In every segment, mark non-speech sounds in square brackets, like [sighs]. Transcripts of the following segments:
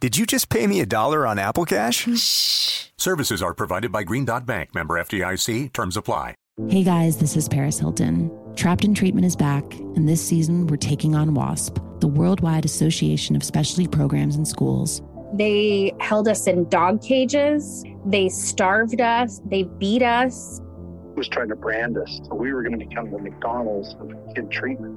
Did you just pay me a dollar on Apple Cash? Shh. Services are provided by Green Dot Bank, member FDIC. Terms apply. Hey guys, this is Paris Hilton. Trapped in Treatment is back, and this season we're taking on WASP, the Worldwide Association of Specialty Programs and Schools. They held us in dog cages. They starved us. They beat us. was trying to brand us. So we were going to become the McDonald's of kid treatment.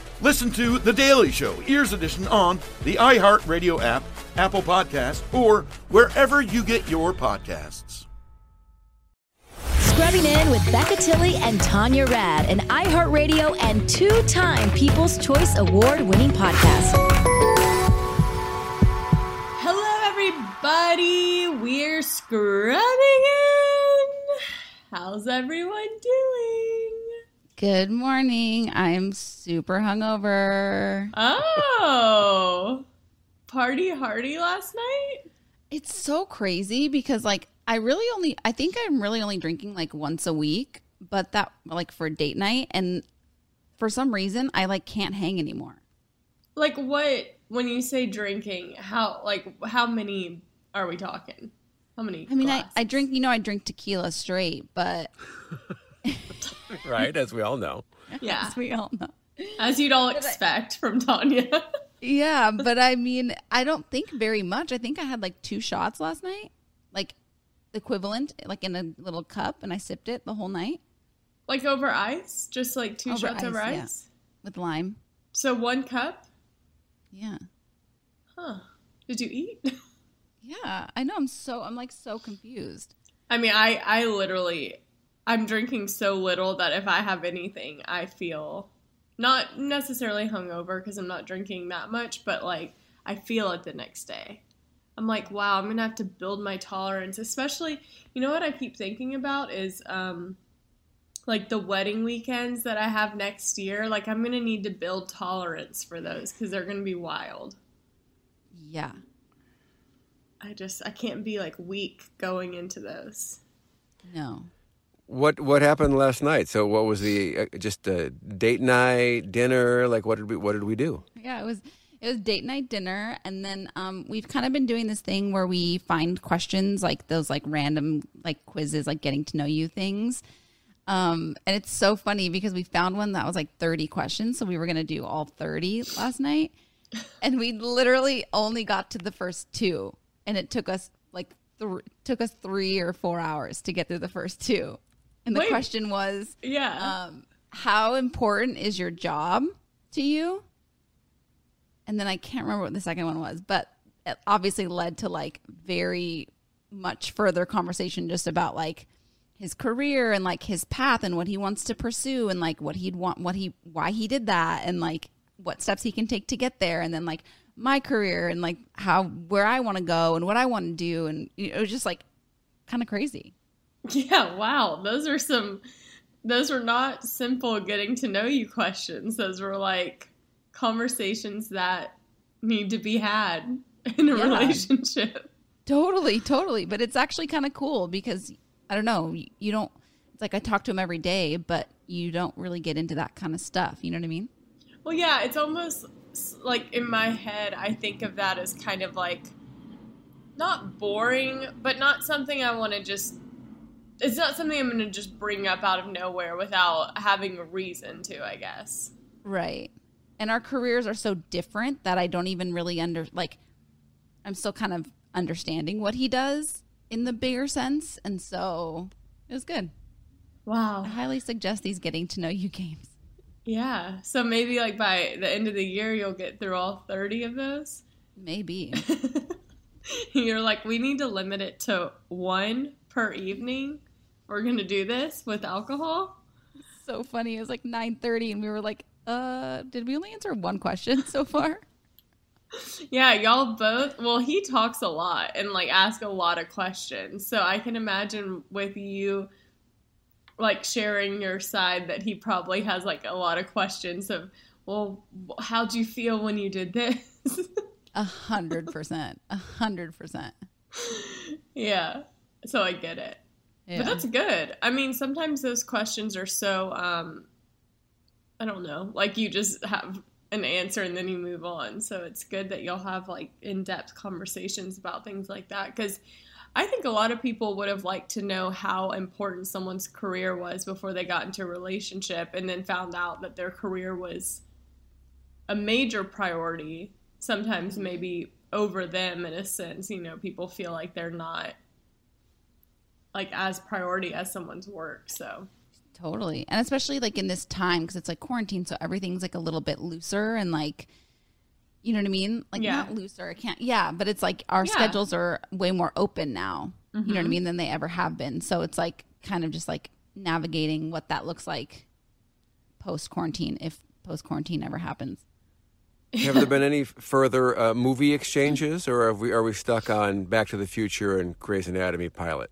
Listen to The Daily Show Ears Edition on the iHeartRadio app, Apple Podcast, or wherever you get your podcasts. Scrubbing in with Becca Tilley and Tanya Rad, an iHeartRadio and two time People's Choice Award winning podcast. Hello, everybody. We're scrubbing in. How's everyone doing? Good morning. I'm super hungover. Oh, party hardy last night? It's so crazy because, like, I really only, I think I'm really only drinking like once a week, but that, like, for date night. And for some reason, I like can't hang anymore. Like, what, when you say drinking, how, like, how many are we talking? How many? I mean, I, I drink, you know, I drink tequila straight, but. [laughs] [laughs] right, as we all know. Yeah. As we all know. As you'd all expect from Tanya. [laughs] yeah, but I mean, I don't think very much. I think I had like two shots last night, like equivalent, like in a little cup, and I sipped it the whole night. Like over ice? Just like two Over shots over ice, yeah. with lime. So one cup? Yeah. Huh. Did you eat? [laughs] Yeah, I know. I'm so I'm like so confused. I mean, I I literally I'm drinking so little that if I have anything, I feel not necessarily hungover because I'm not drinking that much, but like I feel it the next day. I'm like, wow, I'm gonna have to build my tolerance. Especially, you know what I keep thinking about is um like the wedding weekends that I have next year. Like I'm gonna need to build tolerance for those because they're gonna be wild. Yeah. I just I can't be like weak going into those. No. What what happened last night? So what was the uh, just a date night, dinner? Like what did we what did we do? Yeah, it was it was date night dinner and then um we've kind of been doing this thing where we find questions like those like random like quizzes like getting to know you things. Um and it's so funny because we found one that was like 30 questions so we were going to do all 30 last night and we literally only got to the first two and it took us like th- took us 3 or 4 hours to get through the first two. And the Wait. question was Yeah. um, how important is your job to you? And then I can't remember what the second one was, but it obviously led to like very much further conversation just about like his career and like his path and what he wants to pursue and like what he'd want, what he, why he did that and like what steps he can take to get there. And then like my career and like how, where I want to go and what I want to do. And you know, it was just like kind of crazy. [laughs] Yeah, wow. Those are some those were not simple getting to know you questions. Those were like conversations that need to be had [laughs] in a Yeah. relationship. Totally, totally. But it's actually kind of cool because I don't know, you- you don't. It's like I talk to him every day, but you don't really get into that kind of stuff. You know what I mean? Well, yeah, it's almost like in my head, I think of that as kind of like not boring, but not something I want to just. It's not something I'm going to just bring up out of nowhere without having a reason to, I guess. Right. And our careers are so different that I don't even really under like I'm still kind of understanding what he does in the bigger sense and so it was good. Wow. I highly suggest these getting to know you games. Yeah. So maybe like by the end of the year, you'll get through all 30 of those. Maybe. [laughs] You're like, we need to limit it to one per evening. We're going to do this with alcohol. so funny. It was like 9:30 and we were like, "Uh, did we only answer one question so [laughs] far?" Yeah, y'all both. Well, he talks a lot and like ask a lot of questions. So I can imagine with you like sharing your side that he probably has like a lot of questions of, well, how'd you feel when you did this? [laughs] A hundred percent. A hundred percent. yeah. So I get it. Yeah. But that's good. I mean, sometimes those questions are so um I don't know, like you just have an answer and then you move on. So it's good that you'll have like in-depth conversations about things like that cuz I think a lot of people would have liked to know how important someone's career was before they got into a relationship and then found out that their career was a major priority, sometimes maybe over them in a sense. You know, people feel like they're not like as priority as someone's work. So Totally. And especially like in this time because it's like quarantine so everything's like a little bit looser and like you know what I mean? Like Yeah. not looser. I can't. Yeah, but it's like our Yeah. schedules are way more open now. You know what I Mhm. mean than they ever have been. So it's like kind of just like navigating what that looks like post quarantine if post quarantine ever happens. [laughs] Have there been any further uh, movie exchanges, or are we are we stuck on Back to the Future and Grey's Anatomy pilot?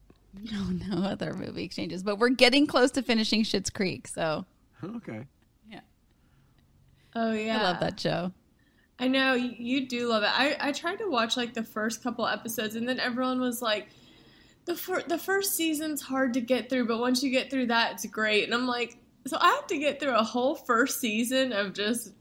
No, no other movie exchanges, but we're getting close to finishing Schitt's Creek. So Okay. Yeah. Oh yeah. I love that show. I know you, you do love it. I, I tried to watch like the first couple episodes, and then everyone was like, "the fir- the first season's hard to get through, but once you get through that, it's great." And I'm like, so I have to get through a whole first season of just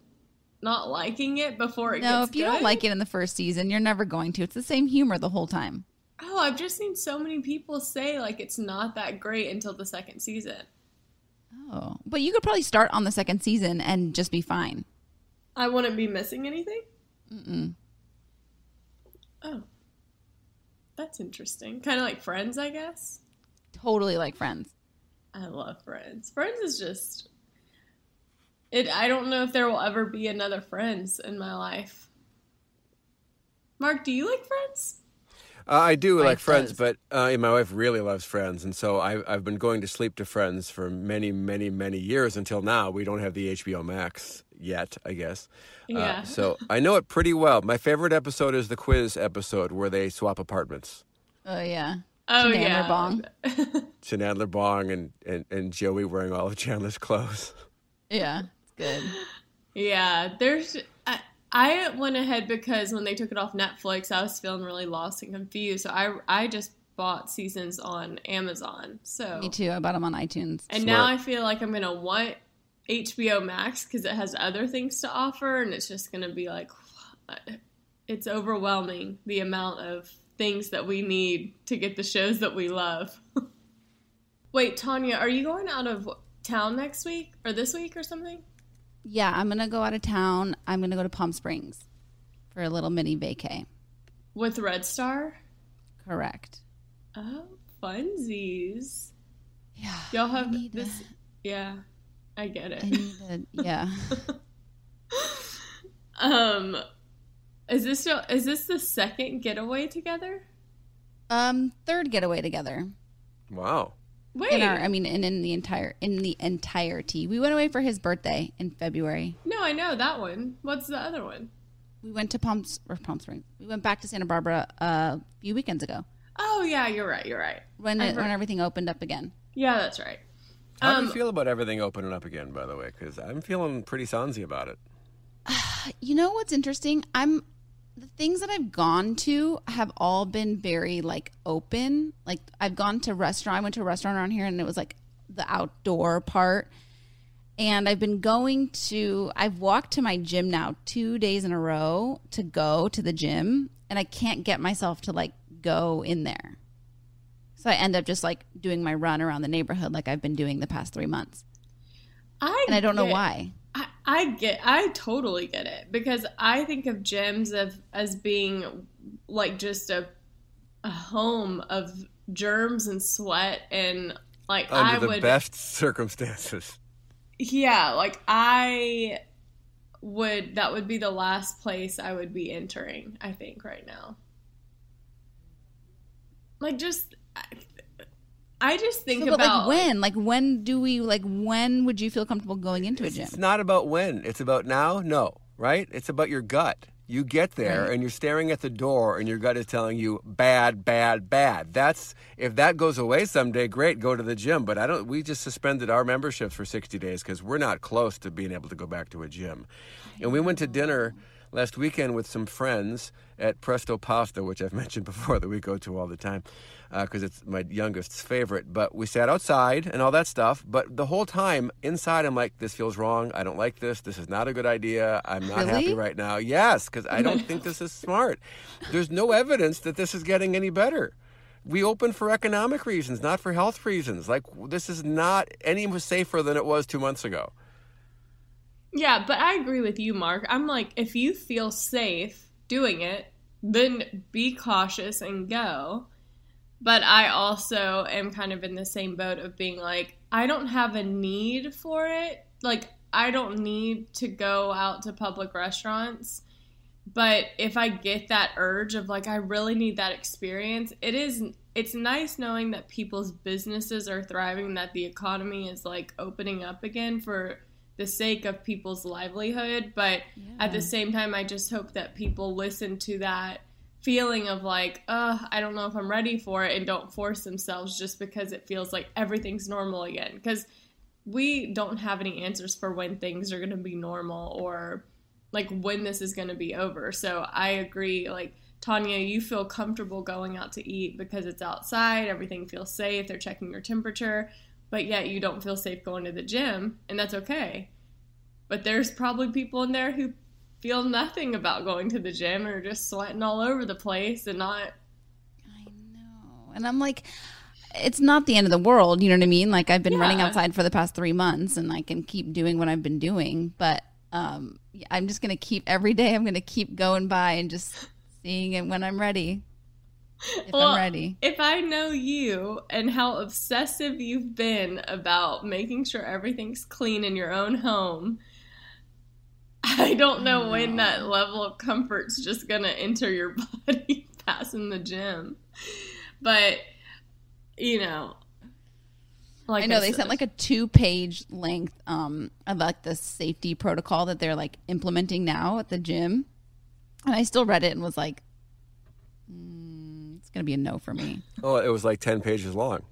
not liking it before it No, gets if you good? don't like it in the first season, you're never going to. It's the same humor the whole time. Oh, I've just seen so many people say like it's not that great until the second season. Oh, but you could probably start on the second season and just be fine. I wouldn't be missing anything. Mm-mm. Oh, that's interesting. Kind of like Friends, I guess. Totally like Friends. I love Friends. Friends is just it. I don't know if there will ever be another Friends in my life. Mark, do you like Friends? Uh, I do Wife like Friends, does. but uh, my wife really loves Friends, and so I, I've been going to sleep to Friends for many, many, many years until now. We don't have the HBO Max yet, I guess. Yeah. Uh, so I know it pretty well. My favorite episode is the quiz episode where they swap apartments. Oh yeah. Oh Chandler yeah. Bong. [laughs] Chandler Bong and, and, and Joey wearing all of Chandler's clothes. Yeah, it's good. Yeah, there's. I, went ahead because when they took it off Netflix, I was feeling really lost and confused. So I I just bought seasons on Amazon. So Me too. I bought them on iTunes. And now I feel like I'm gonna want HBO Max because it has other things to offer, and it's just gonna be like, [sighs] it's overwhelming the amount of things that we need to get the shows that we love. [laughs] Wait, Tanya, are you going out of town next week or this week or something? Yeah, I'm gonna go out of town. I'm gonna go to Palm Springs for a little mini vacay. With Red Star? Correct. Oh, funsies. Yeah. Y'all have this. Yeah, I get it. I need to, yeah. [laughs] um, is this your, is this the second getaway together? Um, third getaway together. Wow. Wait, In our, I mean, in, in the entire in the entirety. We went away for his birthday in February. no, I know that one. What's the other one? We went to Palm or Palm Springs. We went back to Santa Barbara uh, a few weekends ago Oh yeah, you're right. You're right. when it, when everything opened up again. Yeah, that's right. How do Um, you feel about everything opening up again, by the way? Because I'm feeling pretty sonzy about it. [sighs] You know what's interesting? I'm the things that I've gone to have all been very like open. Like I've gone to restaurant. I went to a restaurant around here and it was like the outdoor part. And I've been going to I've walked to my gym now 2 days in a row to go to the gym and I can't get myself to like go in there. So I end up just like doing my run around the neighborhood like I've been doing the past 3 months. I and I don't know why. I, get I totally get it because I think of gyms of as being like just a a home of germs and sweat and like Under I the would best [laughs] circumstances. yeah like I would that would be the last place I would be entering I think right now like just I, I just think So, but about like when? Like when do we like when would you feel comfortable going into a gym? It's not about when. It's about now. No, right? It's about your gut. You get there Right. and you're staring at the door, and your gut is telling you bad, bad, bad. That's if that goes away someday, great. Go to the gym. But I don't. We just suspended our memberships for 60 days because we're not close to being able to go back to a gym. And we went to dinner last weekend with some friends at Presto Pasta, which I've [laughs] mentioned before that we go to all the time uh, because it's my youngest's favorite. But we sat outside and all that stuff. But the whole time inside, I'm like, this feels wrong. I don't like this. This is not a good idea. I'm not happy right now. Yes, because I don't think this is smart. There's no evidence that this is getting any better. We open for economic reasons, not for health reasons. Like, this is not any safer than it was two months ago. Yeah, but I agree with you, Mark. I'm like, if you feel safe doing it, then be cautious and go. But I also am kind of in the same boat of being like, I don't have a need for it. Like, I don't need to go out to public restaurants. But if I get that urge of like, I really need that experience, it is, it's nice knowing that people's businesses are thriving, that the economy is like opening up again for the sake of people's livelihood. But at the same time, I just hope that people listen to that feeling of like, oh, I don't know if I'm ready for it and don't force themselves just because it feels like everything's normal again. Because we don't have any answers for when things are going to be normal or like when this is going to be over. So I agree. Like, Tanya, you feel comfortable going out to eat because it's outside, everything feels safe, they're checking your temperature, but yet you don't feel safe going to the gym, and that's okay. But there's probably people in there who feel nothing about going to the gym or just sweating all over the place and not I know. And I'm like, it's not the end of the world. You know what I mean? Like I've been running outside for the past three months, and I can keep doing what I've been doing. But um, I'm just gonna keep every day. I'm gonna keep going by and just seeing it when I'm ready. If Well, I'm ready. If I know you and how obsessive you've been about making sure everything's clean in your own home, I don't know when that level of comfort's just gonna enter your [laughs] body passing the gym. But you know, like I know they sent like a two page length um of like the safety protocol that they're like implementing now at the gym. And I still read it and was like, it's gonna be a no for me. Oh, it was like 10 pages long.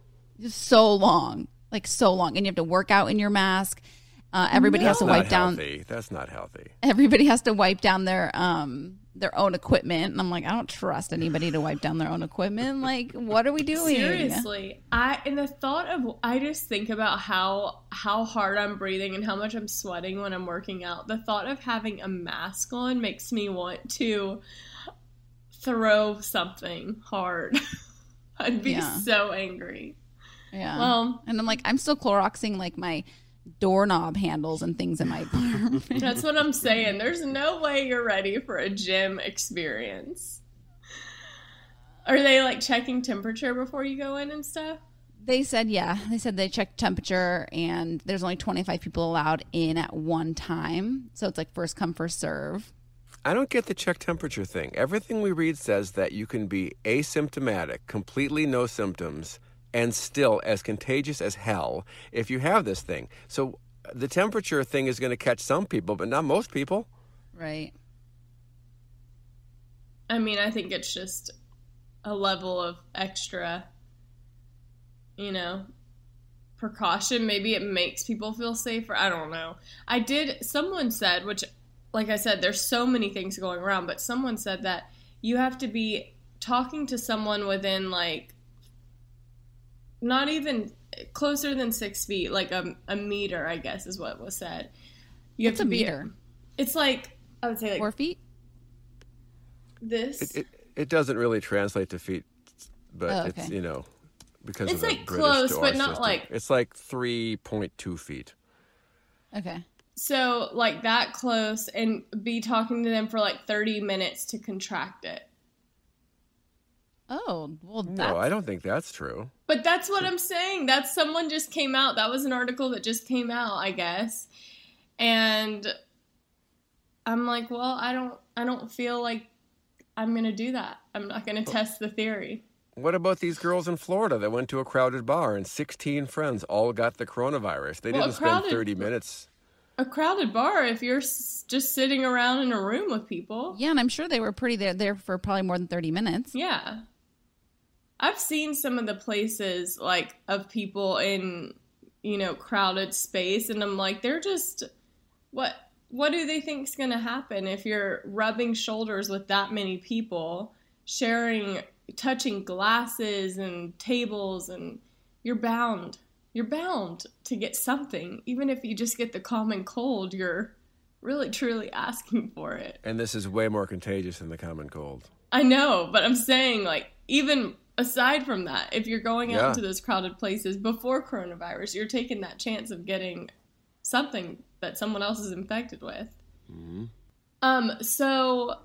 Just so long, like so long, and you have to work out in your mask. Uh, everybody has That's to not wipe down. healthy. That's not healthy. Everybody has to wipe down their um their own equipment, and I'm like, I don't trust anybody to wipe down their own equipment. Like, what are we doing? Seriously, I and the thought of I just think about how how hard I'm breathing and how much I'm sweating when I'm working out. The thought of having a mask on makes me want to throw something hard. [laughs] I'd be Yeah. so angry. Yeah. Well- and I'm like, I'm still Cloroxing like my doorknob handles and things in my apartment. [laughs] That's what I'm saying. There's no way you're ready for a gym experience. Are they like checking temperature before you go in and stuff? They said, yeah. They said they checked temperature and there's only 25 people allowed in at one time. So it's like first come, first serve. I don't get the check temperature thing. Everything we read says that you can be asymptomatic, completely no symptoms, and still as contagious as hell if you have this thing. So the temperature thing is going to catch some people, but not most people. Right. I mean, I think it's just a level of extra, you know, precaution. Maybe it makes people feel safer. I don't know. I did, someone said, which, like I said, there's so many things going around, but someone said that you have to be talking to someone within like not even closer than six feet, like a, a meter, I guess is what was said. You What's have a to be. meter? It's like I would say like Four feet? this. It, it, it doesn't really translate to feet, but Oh, it's you know because It's of the like British close, door but not system. like- it's like three point two feet. Okay. So like that close and be talking to them for like 30 minutes to contract it. Oh, well, that's, No, I don't think that's true. But that's what I'm saying. That's someone just came out. That was an article that just came out, I guess. And I'm like, well, I don't I don't feel like I'm going to do that. I'm not going to test the theory. What about these girls in Florida that went to a crowded bar and 16 friends all got the coronavirus? They Well, didn't spend 30 minutes. A crowded bar if you're s- just sitting around in a room with people. Yeah, and I'm sure they were pretty there there for probably more than 30 minutes. Yeah. I've seen some of the places like of people in, you know, crowded space and I'm like they're just what what do they think's going to happen if you're rubbing shoulders with that many people, sharing touching glasses and tables and you're bound. You're bound to get something even if you just get the common cold, you're really truly asking for it. And this is way more contagious than the common cold. I know, but I'm saying like even aside from that, if you're going out Yeah. into those crowded places before coronavirus, you're taking that chance of getting something that someone else is infected with. Um, so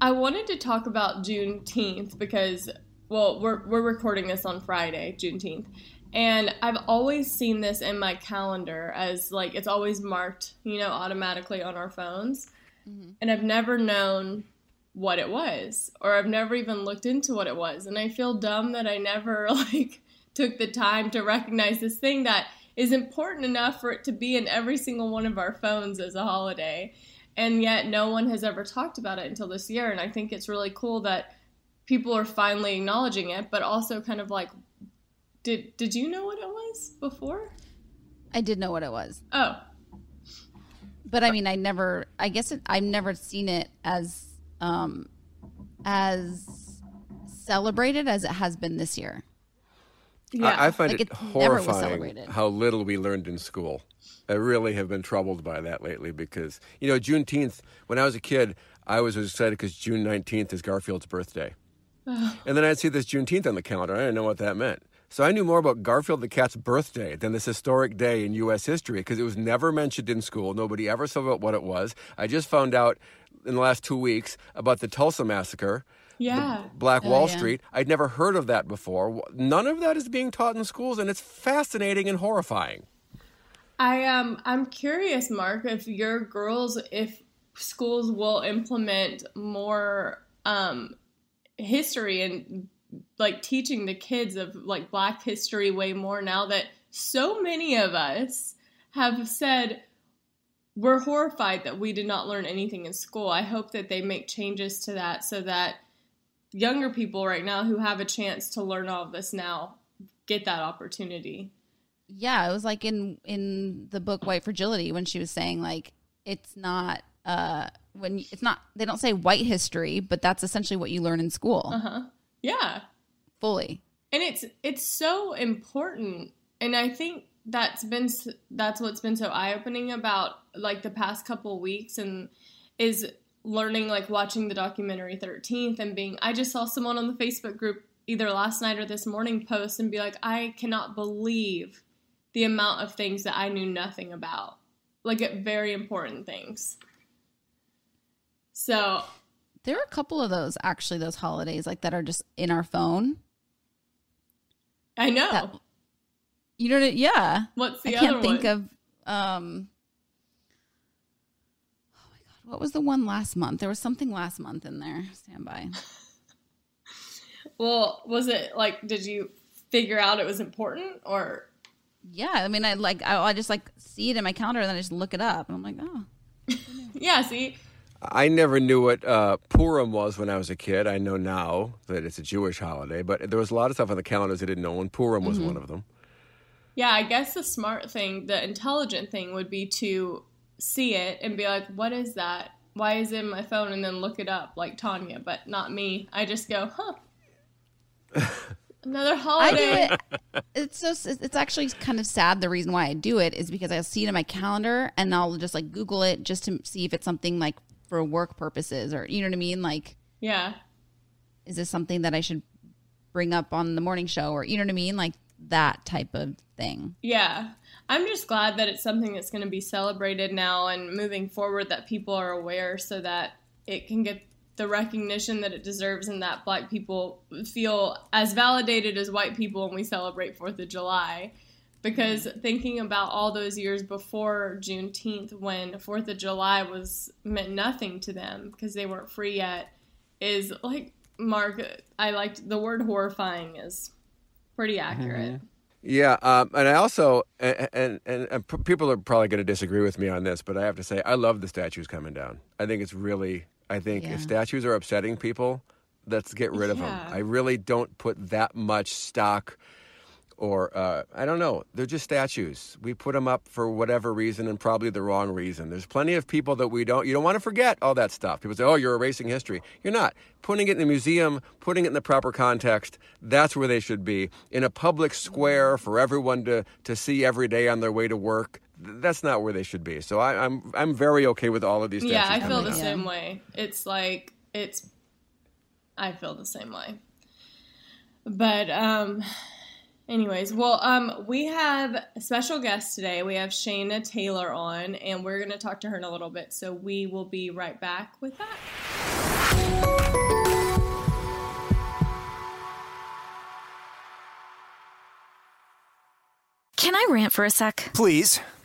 I wanted to talk about Juneteenth because, well, we're we're recording this on Friday, Juneteenth, and I've always seen this in my calendar as like it's always marked, you know, automatically on our phones, mm-hmm. and I've never known what it was, or I've never even looked into what it was, and I feel dumb that I never [laughs] like took the time to recognize this thing that is important enough for it to be in every single one of our phones as a holiday. And yet no one has ever talked about it until this year. And i think it's really cool that people are finally acknowledging it but also kind of like did did you know what it was before I did know what it was. oh But I mean, I never. I guess it, I've never seen it as um as celebrated as it has been this year. I, I find Like, it it horrifying how little we learned in school. I really have been troubled by that lately because, you know, Juneteenth, when I was a kid, I was excited because June 19th is Garfield's birthday. And then I'd see this Juneteenth on the calendar. I didn't know what that meant. So I knew more about Garfield the cat's birthday than this historic day in U.S. history because it was never mentioned in school. Nobody ever saw about what it was. I just found out in the last two weeks about the Tulsa massacre. yeah Black Oh, Wall yeah. Street. I'd never heard of that before. None of that is being taught in schools, and it's fascinating and horrifying. I um I'm curious, Mark, if your girls if schools will implement more um history and like teaching the kids of like black history way more now that so many of us have said we're horrified that we did not learn anything in school. I hope that they make changes to that so that younger people right now who have a chance to learn all of this now get that opportunity. Yeah, it was like in in the book White Fragility when she was saying like it's not uh when it's not they don't say white history, but that's essentially what you learn in school. Uh-huh. Yeah. Fully. and it's it's so important and i think that's been that's what's been so eye-opening about like the past couple weeks and is learning like watching the documentary 13th and being i just saw someone on the facebook group either last night or this morning post and be like i cannot believe the amount of things that i knew nothing about like at very important things so There are a couple of those actually those holidays like that are just in our phone. i know That- You know? Yeah. what's the other one? I can't think one? of um Oh my god, what was the one last month? There was something last month in there. Stand by. [laughs] Well, was it like did you figure out it was important or Yeah, I mean I like I, I just like see it in my calendar and then I just look it up and I'm like, "Oh, [laughs] yeah, see, I never knew what uh, Purim was when I was a kid. I know now that it's a Jewish holiday, but there was a lot of stuff on the calendars I didn't know, and Purim was Mhm. one of them. yeah, I guess the smart thing, the intelligent thing would be to see it and be like, what is that? why is it in my phone and then look it up like Tanya, but not me. I just go, huh. Another [laughs] holiday. I holiday. do it. It's so it's actually kind of sad. The reason why I do it is because I'll see it in my calendar and I'll just like Google it just to see if it's something like for work purposes or you know what I mean. Like, Yeah. is this something that I should bring up on the morning show or you know what I mean? Like that type of thing. Yeah. I'm just glad that it's something that's going to be celebrated now and moving forward that people are aware so that it can get the recognition that it deserves and that black people feel as validated as white people when we celebrate 4th of July. Because thinking about all those years before Juneteenth when 4th of July was meant nothing to them because they weren't free yet is like, Mark, I liked the word horrifying is pretty accurate. Yeah, um, and I also and and, and, and people are probably going to disagree with me on this, but I have to say I love the statues coming down. I think it's really I think Yeah. if statues are upsetting people, let's get rid of them. I really don't put that much stock or uh, I don't know. They're just statues. We put them up for whatever reason and probably the wrong reason. There's plenty of people that we don't. You don't want to forget all that stuff. People say, "Oh, you're erasing history." You're not. Putting it in the museum, putting it in the proper context. That's where they should be in a public square for everyone to to see every day on their way to work. That's not where they should be. So I, I'm I'm very okay with all of these. Yeah, I feel the down. same way. It's like it's I feel the same way. But um anyways, well um we have a special guest today. We have Shayna Taylor on and we're going to talk to her in a little bit. So we will be right back with that. Can I rant for a sec? Please.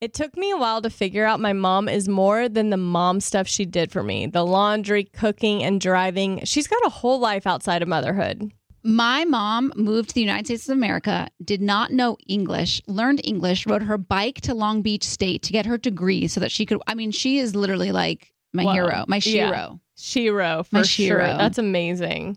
It took me a while to figure out my mom is more than the mom stuff she did for me. The laundry, cooking, and driving. She's got a whole life outside of motherhood. My mom moved to the United States of America, did not know English, learned English, rode her bike to Long Beach State to get her degree so that she could. I mean, she is literally like my Wow. hero, my Yeah. shiro. Shiro, for My sure. Shiro. That's amazing.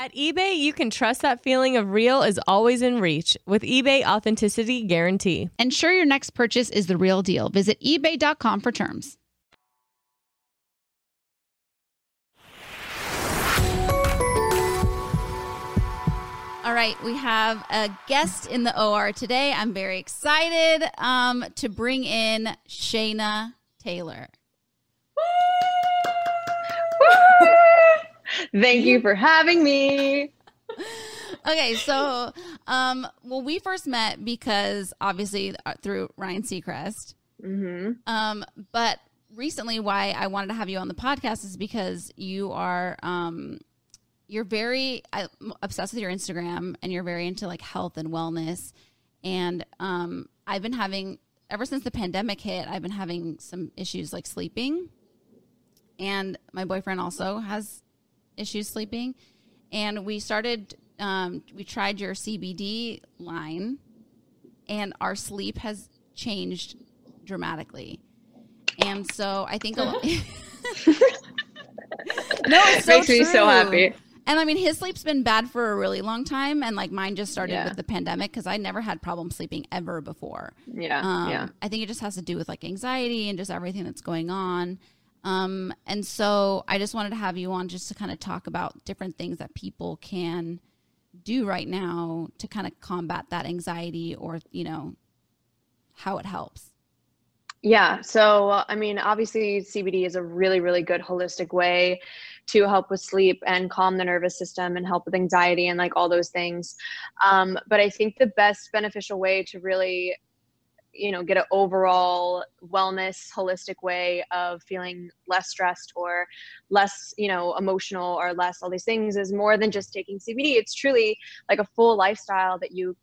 At eBay, you can trust that feeling of real is always in reach with eBay Authenticity Guarantee. Ensure your next purchase is the real deal. Visit eBay.com for terms. All right, we have a guest in the OR today. I'm very excited um, to bring in Shayna Taylor. Thank you for having me. [laughs] Okay, so um, well, we first met because obviously uh, through Ryan Seacrest. Mm-hmm. Um, but recently, why I wanted to have you on the podcast is because you are um, you're very uh, obsessed with your Instagram and you're very into like health and wellness. And um, I've been having ever since the pandemic hit, I've been having some issues like sleeping. And my boyfriend also has issues sleeping. And we started, um, we tried your CBD line, and our sleep has changed dramatically. And so I think a lot. [laughs] [laughs] no, it's [laughs] so makes me so happy. And I mean, his sleep's been bad for a really long time, and like mine just started Yeah. with the pandemic because I never had problem sleeping ever before. Yeah, um, yeah. I think it just has to do with like anxiety and just everything that's going on. Um, and so I just wanted to have you on just to kind of talk about different things that people can do right now to kind of combat that anxiety or you know how it helps. Yeah. So, I mean, obviously, CBD is a really, really good holistic way to help with sleep and calm the nervous system and help with anxiety and like all those things. Um, but I think the best beneficial way to really, you know, get an overall wellness, holistic way of feeling less stressed or less, you know, emotional or less all these things is more than just taking CBD. It's truly like a full lifestyle that you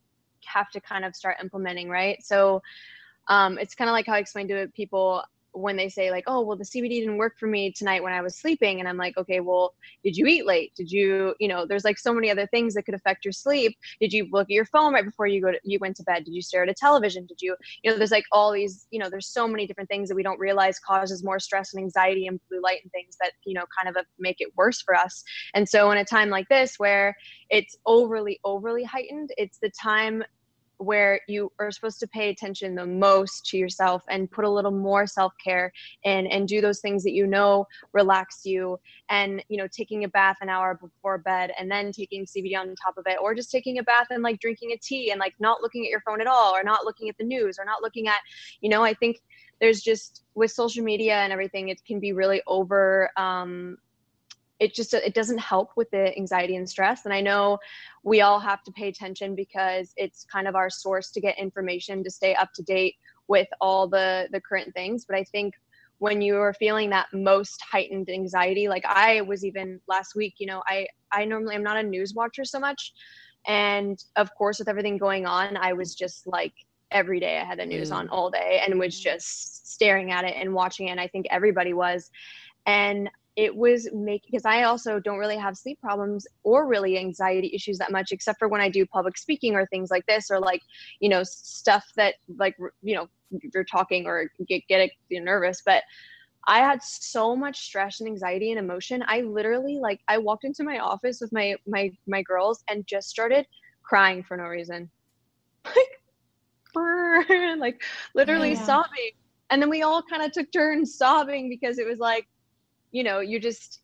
have to kind of start implementing, right? So, um, it's kind of like how I explained to people when they say like, "Oh, well, the CBD didn't work for me tonight when I was sleeping," and I'm like, "Okay, well, did you eat late? Did you, you know, there's like so many other things that could affect your sleep. Did you look at your phone right before you go to you went to bed? Did you stare at a television? Did you, you know, there's like all these, you know, there's so many different things that we don't realize causes more stress and anxiety and blue light and things that you know kind of uh, make it worse for us. And so, in a time like this where it's overly, overly heightened, it's the time where you are supposed to pay attention the most to yourself and put a little more self-care in and do those things that you know relax you and you know taking a bath an hour before bed and then taking CBD on top of it or just taking a bath and like drinking a tea and like not looking at your phone at all or not looking at the news or not looking at you know I think there's just with social media and everything it can be really over um it just it doesn't help with the anxiety and stress. And i know we all have to pay attention because it's kind of our source to get information to stay up to date with all the the current things. But i think when you are feeling that most heightened anxiety like i was even last week you know i i normally i'm not a news watcher so much. And of course with everything going on i was just like every day i had the news mm. on all day and was just staring at it and watching it. And i think everybody was. And it was making because I also don't really have sleep problems or really anxiety issues that much, except for when I do public speaking or things like this, or like you know stuff that like you know you're talking or get get you nervous. But I had so much stress and anxiety and emotion. I literally like I walked into my office with my my my girls and just started crying for no reason, [laughs] like [laughs] like literally yeah. sobbing. And then we all kind of took turns sobbing because it was like you know you just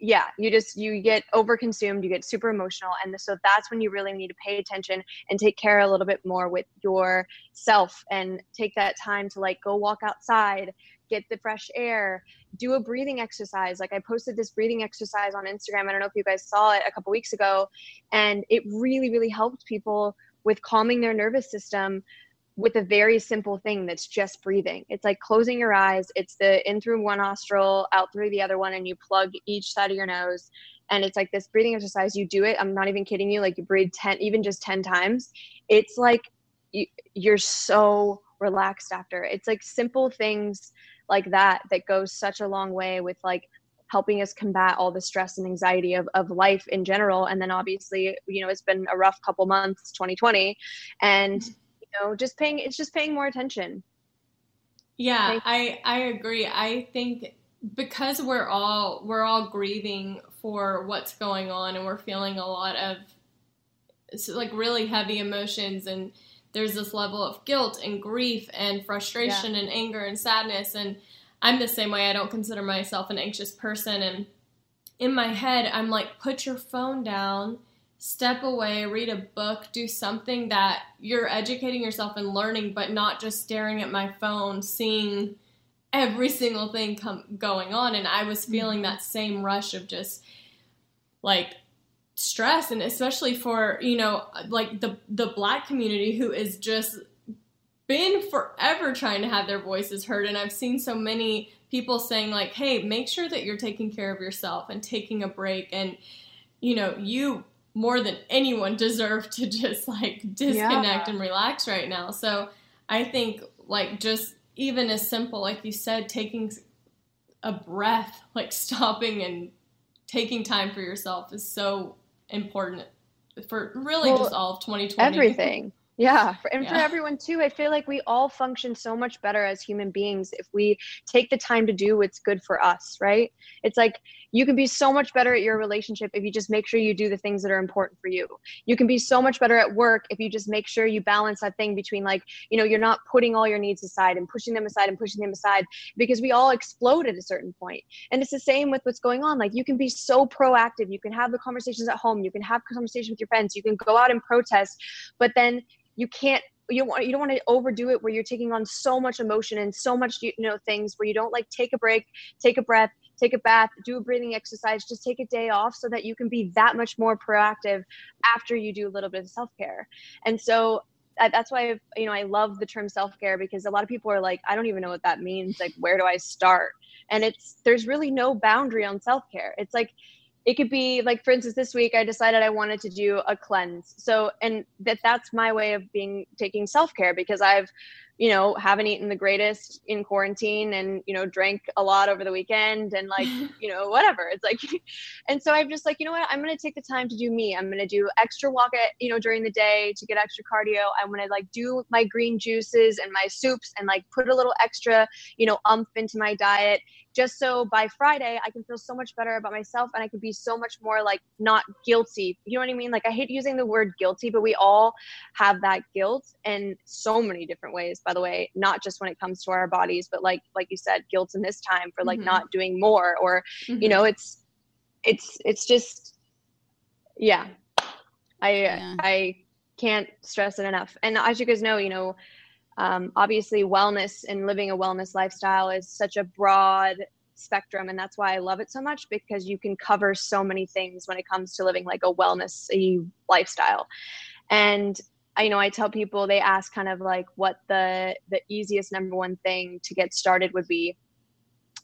yeah you just you get overconsumed you get super emotional and so that's when you really need to pay attention and take care a little bit more with yourself and take that time to like go walk outside get the fresh air do a breathing exercise. Like i posted this breathing exercise on instagram. I don't know if you guys saw it a couple weeks ago and it really really helped people with calming their nervous system with a very simple thing that's just breathing. It's like closing your eyes. It's the in through one nostril, out through the other one, and you plug each side of your nose. And it's like this breathing exercise. You do it. I'm not even kidding you. Like you breathe 10, even just 10 times. It's like you, you're so relaxed after. It's like simple things like that that goes such a long way with like helping us combat all the stress and anxiety of, of life in general and then obviously you know it's been a rough couple months 2020 and know just paying it's just paying more attention. Yeah i i agree. I think because we're all we're all grieving for what's going on and we're feeling a lot of like really heavy emotions and there's this level of guilt and grief and frustration yeah. and anger and sadness. And i'm the same way. I don't consider myself an anxious person. And in my head i'm like put your phone down step away, read a book, do something that you're educating yourself and learning, but not just staring at my phone, seeing every single thing come going on. And I was feeling mm-hmm. that same rush of just like stress and especially for, you know, like the the black community who is just been forever trying to have their voices heard and I've seen so many people saying like, "Hey, make sure that you're taking care of yourself and taking a break and you know, you more than anyone deserve to just like disconnect yeah. and relax right now. So I think like just even as simple, like you said, taking a breath, [laughs] like stopping and taking time for yourself is so important for really well, just all of 2020. Everything. Yeah, and yeah. for everyone too. I feel like we all function so much better as human beings if we take the time to do what's good for us, right? It's like you can be so much better at your relationship if you just make sure you do the things that are important for you. You can be so much better at work if you just make sure you balance that thing between like, you know, you're not putting all your needs aside and pushing them aside and pushing them aside because we all explode at a certain point. And it's the same with what's going on. Like you can be so proactive. You can have the conversations at home. You can have conversations with your friends. You can go out and protest, but then you can't you want you don't want to overdo it where you're taking on so much emotion and so much you know things where you don't like take a break take a breath take a bath do a breathing exercise just take a day off so that you can be that much more proactive after you do a little bit of self-care. And so uh, that's why you know I love the term self-care because a lot of people are like I don't even know what that means. Like where do I start? And it's there's really no boundary on self-care. It's like it could be like for instance this week i decided i wanted to do a cleanse. So and that that's my way of being taking self-care because i've you know haven't eaten the greatest in quarantine and you know drank a lot over the weekend and like [laughs] you know whatever it's like [laughs] and so i'm just like you know what i'm going to take the time to do me i'm going to do extra walk at you know during the day to get extra cardio i'm going to like do my green juices and my soups and like put a little extra you know umph into my diet just so by Friday I can feel so much better about myself and I can be so much more like not guilty. You know what I mean? Like I hate using the word guilty, but we all have that guilt in so many different ways, by the way, not just when it comes to our bodies, but like like you said, guilt in this time for like mm-hmm. not doing more or mm-hmm. you know, it's it's it's just yeah. I yeah. I can't stress it enough. And as you guys know, you know, um, obviously wellness and living a wellness lifestyle is such a broad spectrum and that's why i love it so much because you can cover so many things when it comes to living like a wellness lifestyle and I, you know i tell people they ask kind of like what the the easiest number one thing to get started would be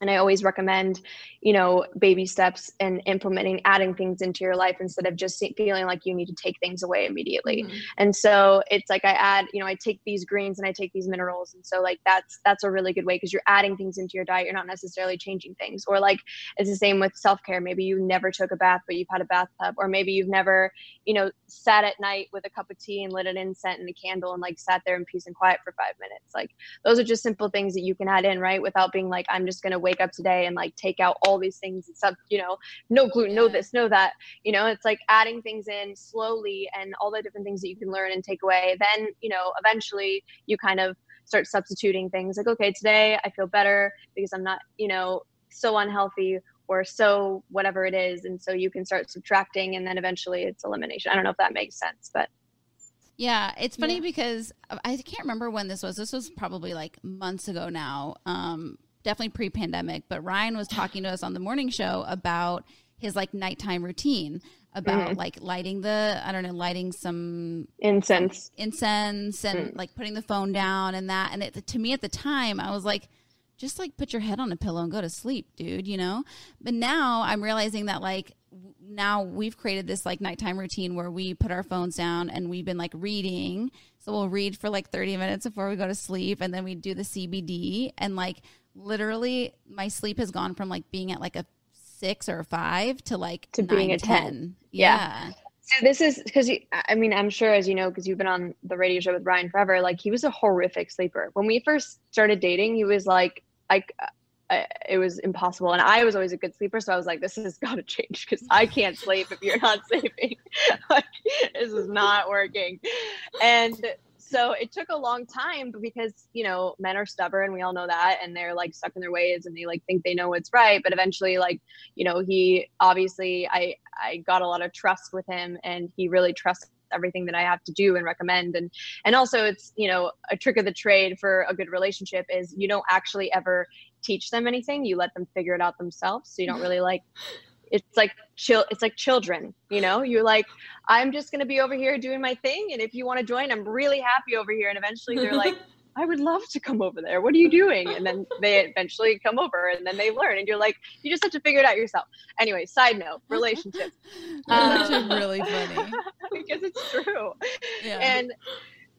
and i always recommend you know baby steps and implementing adding things into your life instead of just feeling like you need to take things away immediately. Mm-hmm. and so it's like i add you know i take these greens and i take these minerals. And so like that's that's a really good way because you're adding things into your diet. You're not necessarily changing things. Or like it's the same with self-care. Maybe you never took a bath but you've had a bathtub. Or maybe you've never you know sat at night with a cup of tea and lit an incense and a candle and like sat there in peace and quiet for five minutes. Like those are just simple things that you can add in right? Without being like i'm just going to wake up today and like take out all these things and stuff, you know, no gluten, no this, no that. You know, it's like adding things in slowly and all the different things that you can learn and take away. Then, you know, eventually you kind of start substituting things like, okay, today I feel better because I'm not, you know, so unhealthy or so whatever it is. And so you can start subtracting and then eventually it's elimination. I don't know if that makes sense, but yeah, it's funny yeah. because I can't remember when this was. This was probably like months ago now. Um, definitely pre-pandemic, but Ryan was talking to us on the morning show about his like nighttime routine about mm-hmm. like lighting the I don't know lighting some incense incense and mm. like putting the phone down and that and it, to me at the time I was like just like put your head on a pillow and go to sleep dude you know but now I'm realizing that like now we've created this like nighttime routine where we put our phones down and we've been like reading so we'll read for like 30 minutes before we go to sleep and then we do the CBD and like literally my sleep has gone from like being at like a six or a five to like to being a 10. 10. Yeah. yeah. So this is because I mean, I'm sure as you know, because you've been on the radio show with Ryan forever, like he was a horrific sleeper. When we first started dating, he was like, like, uh, it was impossible. And I was always a good sleeper. So I was like, this has got to change because I can't sleep if you're not [laughs] sleeping. [laughs] like, this is not working. And so it took a long time because you know men are stubborn we all know that and they're like stuck in their ways and they like think they know what's right but eventually like you know he obviously i i got a lot of trust with him and he really trusts everything that i have to do and recommend and and also it's you know a trick of the trade for a good relationship is you don't actually ever teach them anything you let them figure it out themselves so you don't [laughs] really like it's like chill it's like children you know? You're like i'm just going to be over here doing my thing and if you want to join i'm really happy over here. And eventually they're like [laughs] i would love to come over there. What are you doing? And then they eventually come over and then they learn and you're like you just have to figure it out yourself. Anyway side note relationships [laughs] that's um, [laughs] really funny. Because it's true. Yeah. and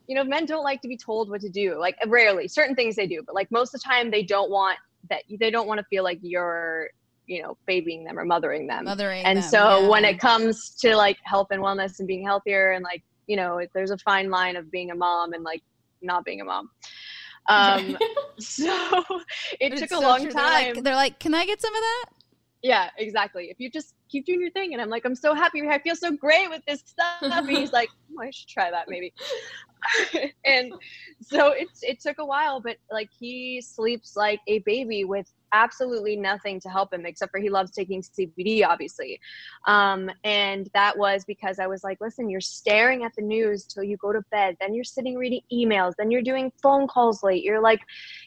you know men don't like to be told what to do like rarely. Certain things they do but like most of the time they don't want that they don't want to feel like you're you know babying them or mothering them. Mothering and them, so yeah. when it comes to like health and wellness and being healthier and like you know there's a fine line of being a mom and like not being a mom. Um [laughs] so [laughs] it took a long true. time they're like, they're like can i get some of that? Yeah exactly. If you just keep doing your thing and i'm like i'm so happy. I feel so great with this stuff. And [laughs] he's like oh, i should try that maybe. And so it's it took a while but like he sleeps like a baby with absolutely nothing to help him except for he loves taking CBD, obviously. Um, and that was because I was like, listen, you're staring at the news till you go to bed, then you're sitting reading emails, then you're doing phone calls late. You're like,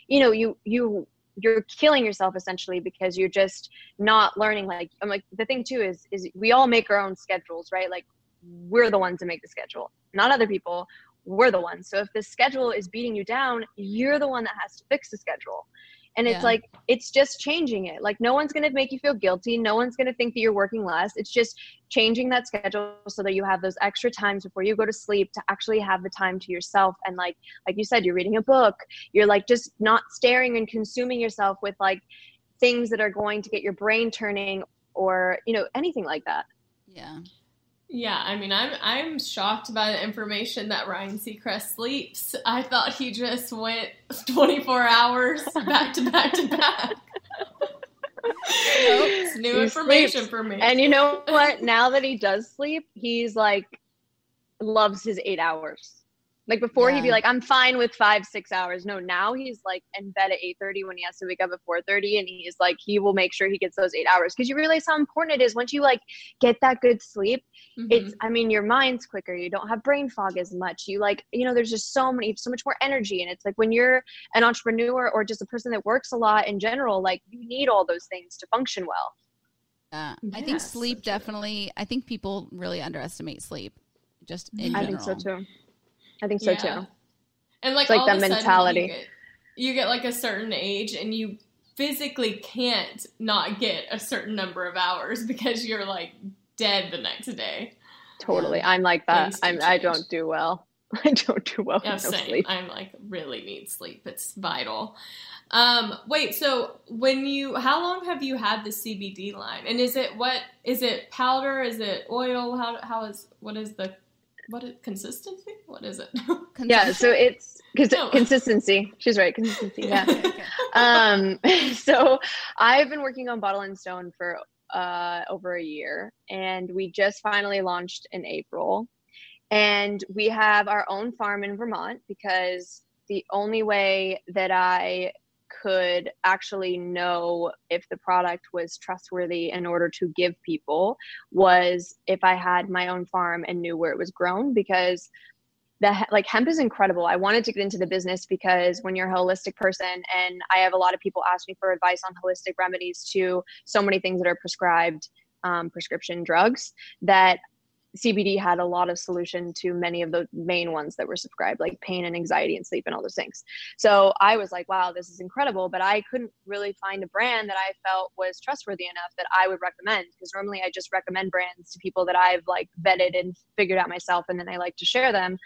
you know, you you you're killing yourself essentially because you're just not learning. Like i'm like the thing too is is we all make our own schedules right? Like we're the ones that make the schedule not other people. We're the ones. So if the schedule is beating you down you're the one that has to fix the schedule and it's yeah. like it's just changing it. Like no one's going to make you feel guilty. No one's going to think that you're working less. It's just changing that schedule so that you have those extra times before you go to sleep to actually have the time to yourself. And like like you said you're reading a book. You're like just not staring and consuming yourself with like things that are going to get your brain turning or you know anything like that. Yeah yeah, I mean, I'm I'm shocked by the information that Ryan Seacrest sleeps. I thought he just went 24 hours back to back to back. it's new he information sleeps. for me. And you know what? Now that he does sleep, he's like loves his eight hours. Like before, he'd be like, "I'm fine with five, six hours." No, now he's like in bed at eight thirty when he has to wake up at four thirty, and he's like, he will make sure he gets those eight hours because you realize how important it is once you like get that good sleep. It's, mm-hmm. I mean, your mind's quicker. You don't have brain fog as much. You like, you know, there's just so many, so much more energy, and it's like when you're an entrepreneur or just a person that works a lot in general, like you need all those things to function well. Yeah, I think sleep definitely. I think people really underestimate sleep. Just in mm-hmm. I general. think so too. I think so Yeah. too. And like, It's like all that of a sudden mentality. You get, you get like a certain age, and you physically can't not get a certain number of hours [laughs] because you're like dead the next day. Totally, I'm like that. I'm. [laughs] I don't do well. I don't do well Yeah, with no same. sleep. I'm like really need sleep. It's vital. Um, wait, so when you how long have you had the CBD line? And is it what is it powder? Is it oil? How how is what is the what is it? consistency? What is it? Yeah, so [laughs] it's because No. consistency. She's right, consistency. Yeah. [laughs] um. [laughs] So I've been working on Bottle and Stone for uh over a year, and we just finally launched in April, and we have our own farm in Vermont because the only way that I could actually know if the product was trustworthy in order to give people was if I had my own farm and knew where it was grown because the like hemp is incredible. I wanted to get into the business because when you're a holistic person and I have a lot of people ask me for advice on holistic remedies to so many things that are prescribed um, prescription drugs that CBD had a lot of solution to many of the main ones that were subscribed, like pain and anxiety and sleep and all those things. So I was like, wow, this is incredible. But I couldn't really find a brand that I felt was trustworthy enough that I would recommend because normally I just recommend brands to people that I've like vetted and figured out myself and then I like to share them.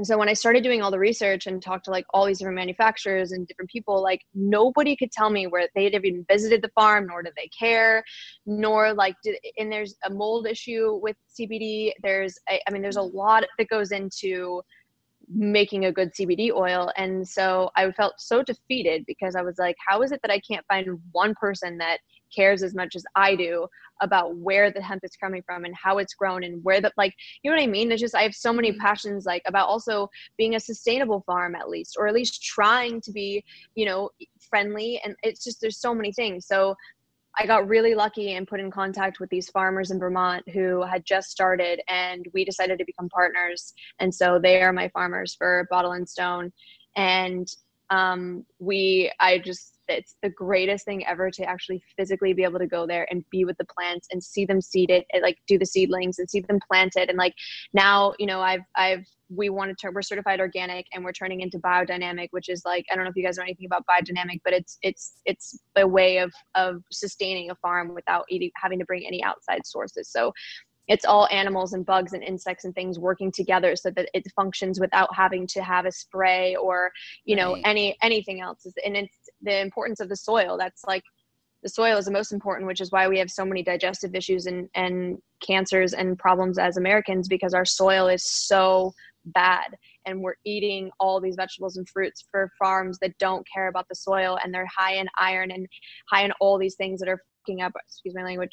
And so when I started doing all the research and talked to like all these different manufacturers and different people, like nobody could tell me where they had even visited the farm, nor did they care, nor like did. And there's a mold issue with CBD. There's, I I mean, there's a lot that goes into making a good CBD oil. And so I felt so defeated because I was like, how is it that I can't find one person that cares as much as I do about where the hemp is coming from and how it's grown and where the like you know what I mean? It's just I have so many passions like about also being a sustainable farm at least or at least trying to be, you know, friendly and it's just there's so many things. So I got really lucky and put in contact with these farmers in Vermont who had just started, and we decided to become partners. And so they are my farmers for Bottle and Stone. And um, we, I just, it's the greatest thing ever to actually physically be able to go there and be with the plants and see them seeded, and like do the seedlings and see them planted. And like now, you know, I've, I've, we want to turn, we're certified organic and we're turning into biodynamic, which is like, I don't know if you guys know anything about biodynamic, but it's, it's, it's a way of, of sustaining a farm without eating, having to bring any outside sources. So it's all animals and bugs and insects and things working together so that it functions without having to have a spray or, you know, Right. any, anything else. And it's the importance of the soil. That's like, the soil is the most important, which is why we have so many digestive issues and, and cancers and problems as Americans because our soil is so bad and we're eating all these vegetables and fruits for farms that don't care about the soil and they're high in iron and high in all these things that are fucking up excuse my language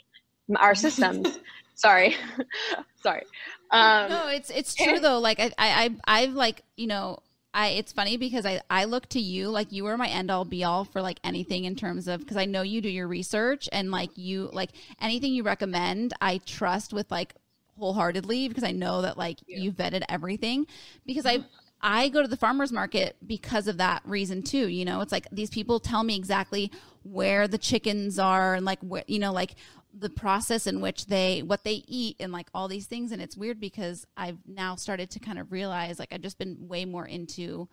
our systems [laughs] sorry [laughs] sorry um no, it's it's true though. Like I, I, I I've like you know. I, it's funny because I, I look to you like you are my end all be all for like anything in terms of because I know you do your research and like you like anything you recommend I trust with like wholeheartedly because I know that like you vetted everything. Because I mm-hmm. I go to the farmers market because of that reason too. You know, it's like these people tell me exactly where the chickens are and like what you know, like the process in which they what they eat and like all these things. And it's weird because I've now started to kind of realize like I've just been way more into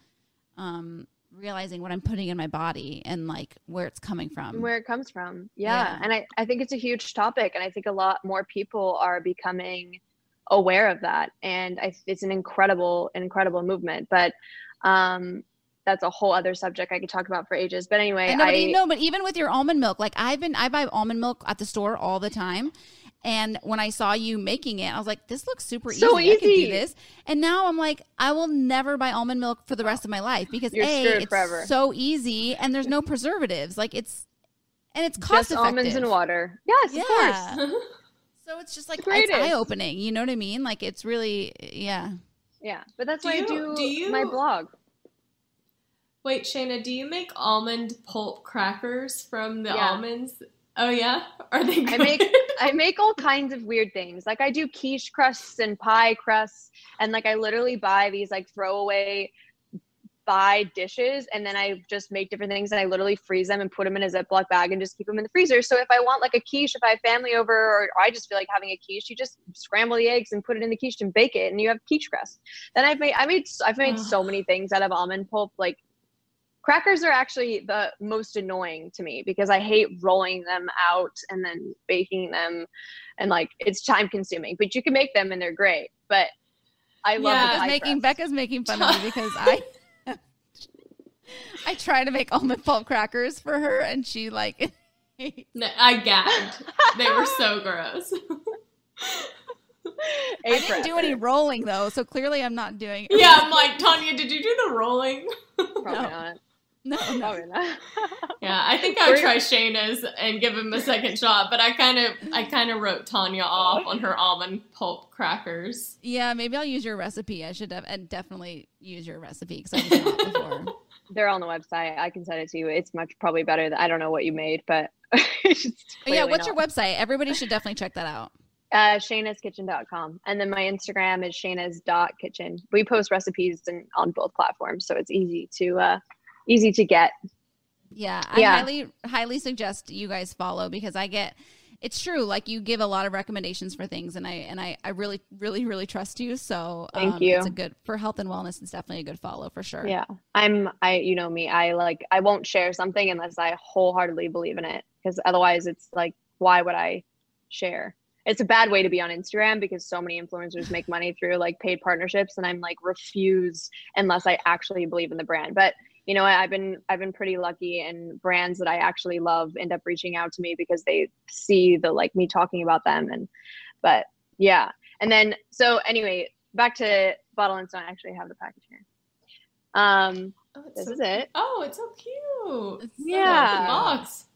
um realizing what I'm putting in my body and like where it's coming from. where it comes from yeah. Yeah. and I, I think it's a huge topic and i think a lot more people are becoming aware of that and I, it's an incredible incredible movement but um that's a whole other subject i could talk about for ages but anyway I know, but, you know, but even with your almond milk, like I've been, I buy almond milk at the store all the time. And when I saw you making it, I was like, this looks super So easy. I could do this. And now I'm like, I will never buy almond milk for the rest of my life because You're A, it's forever. so easy and there's no preservatives. Like it's, and it's cost just almonds and water yes of Yeah. course [laughs] So it's just like, the it's eye opening. You know what I mean? Like it's really, yeah. Yeah, but that's Do why you- I do, do you- my blog. Wait, Shayna, do you make almond pulp crackers from the Yeah. almonds? Oh yeah, are they? Good? I make [laughs] I make all kinds of weird things. Like I do quiche crusts and pie crusts, and like I literally buy these like throwaway buy dishes, and then I just make different things, and I literally freeze them and put them in a Ziploc bag and just keep them in the freezer. So if I want like a quiche, if I have family over, or I just feel like having a quiche, you just scramble the eggs and put it in the quiche and bake it, and you have quiche crust. Then I've made I made I've made so many things out of almond pulp, like crackers are actually the most annoying to me because I hate rolling them out and then baking them and like it's time consuming. But you can make them and they're great. But I love Yeah, the Becca's making crust. Becca's making fun of me because I [laughs] I try to make almond pulp crackers for her, and she like No, I gagged. they were so gross. I didn't do any rolling though, so clearly I'm not doing. yeah, [laughs] I'm like Tanya. Did you do the rolling? Probably not. No, no. Probably. [laughs] Yeah, I think I would try Shayna's and give him a second shot, but I kind of, I kind of wrote Tanya off on her almond pulp crackers. Yeah, maybe I'll use your recipe. I should def- and definitely use your recipe because I've done it before. [laughs] They're on the website. I can send it to you. It's much probably better than I don't know what you made, but [laughs] it's yeah, what's not. your website? Everybody should definitely check that out. Uh, Shayna'sKitchen.com. And then my Instagram is Shayna's.kitchen. We post recipes and on both platforms, so it's easy to uh easy to get. Yeah, I Yeah. highly highly suggest you guys follow because I get it's true. Like you give a lot of recommendations for things, and I and I, I really really really trust you. So Thank um, you. It's a good for health and wellness. It's definitely a good follow for sure. Yeah. I'm I you know me. I like I won't share something unless I wholeheartedly believe in it because otherwise it's like why would I share? It's a bad way to be on Instagram because so many influencers make money through like paid partnerships and I'm like refuse unless I actually believe in the brand. But you know, I- I've been I've been pretty lucky and brands that I actually love end up reaching out to me because they see the like me talking about them and but yeah. And then so anyway, back to bottle and stone. I actually have the package here. Um Oh, it's this so is it. Oh, it's so cute. It's Yeah. the box.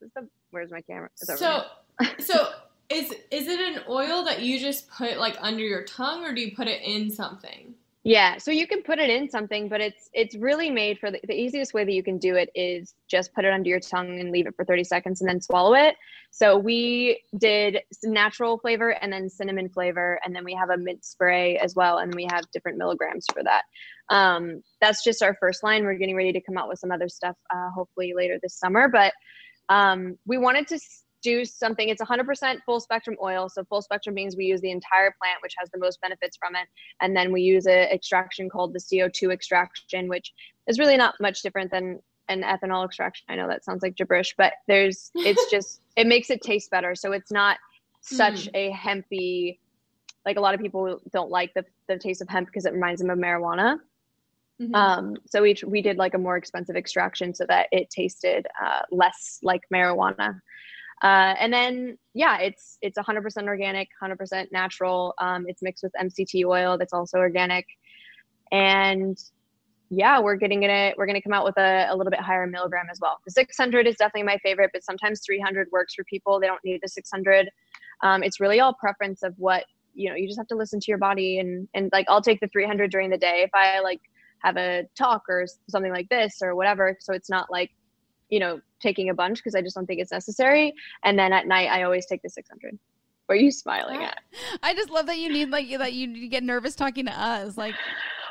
This is the- where's my camera? It's over So, here. so [laughs] is is it an oil that you just put like under your tongue, or do you put it in something? Yeah, so you can put it in something, but it's it's really made for the, the easiest way that you can do it is just put it under your tongue and leave it for 30 seconds and then swallow it. So we did natural flavor and then cinnamon flavor, and then we have a mint spray as well, and we have different milligrams for that. Um, that's just our first line. We're getting ready to come out with some other stuff, uh, hopefully later this summer. But um, we wanted to do something. It's 100% full spectrum oil. So full spectrum means we use the entire plant, which has the most benefits from it, and then we use an extraction called the CO2 extraction, which is really not much different than an ethanol extraction. I know that sounds like gibberish, but there's it's [laughs] just it makes it taste better. So it's not such Mm. a hempy like a lot of people don't like the, the taste of hemp because it reminds them of marijuana. Mhm. Um, so we we did like a more expensive extraction so that it tasted uh, less like marijuana. Uh, and then yeah, it's it's 100% organic, 100% natural. Um, it's mixed with MCT oil that's also organic, and yeah, we're getting it. We're to come out with a, a little bit higher milligram as well. The 600 is definitely my favorite, but sometimes 300 works for people. They don't need the 600. Um, it's really all preference of what you know. You just have to listen to your body and and like I'll take the 300 during the day if I like have a talk or something like this or whatever. So it's not like you know taking a bunch because I just don't think it's necessary. And then at night I always take the 600. What are you smiling at? I just love that you need like that you get nervous talking to us. Like,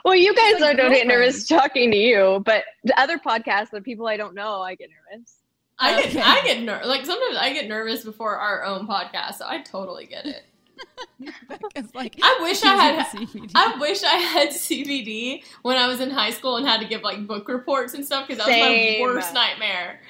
Well, you guys It's like don't get nervous talking to you, but the other podcasts, the people I don't know, I get nervous. I get Okay. I get ner- like sometimes I get nervous before our own podcast, so I totally get it. Becca's like, I wish I had CBD. I wish I had CBD when I was in high school and had to give like book reports and stuff because that Same. was my worst nightmare.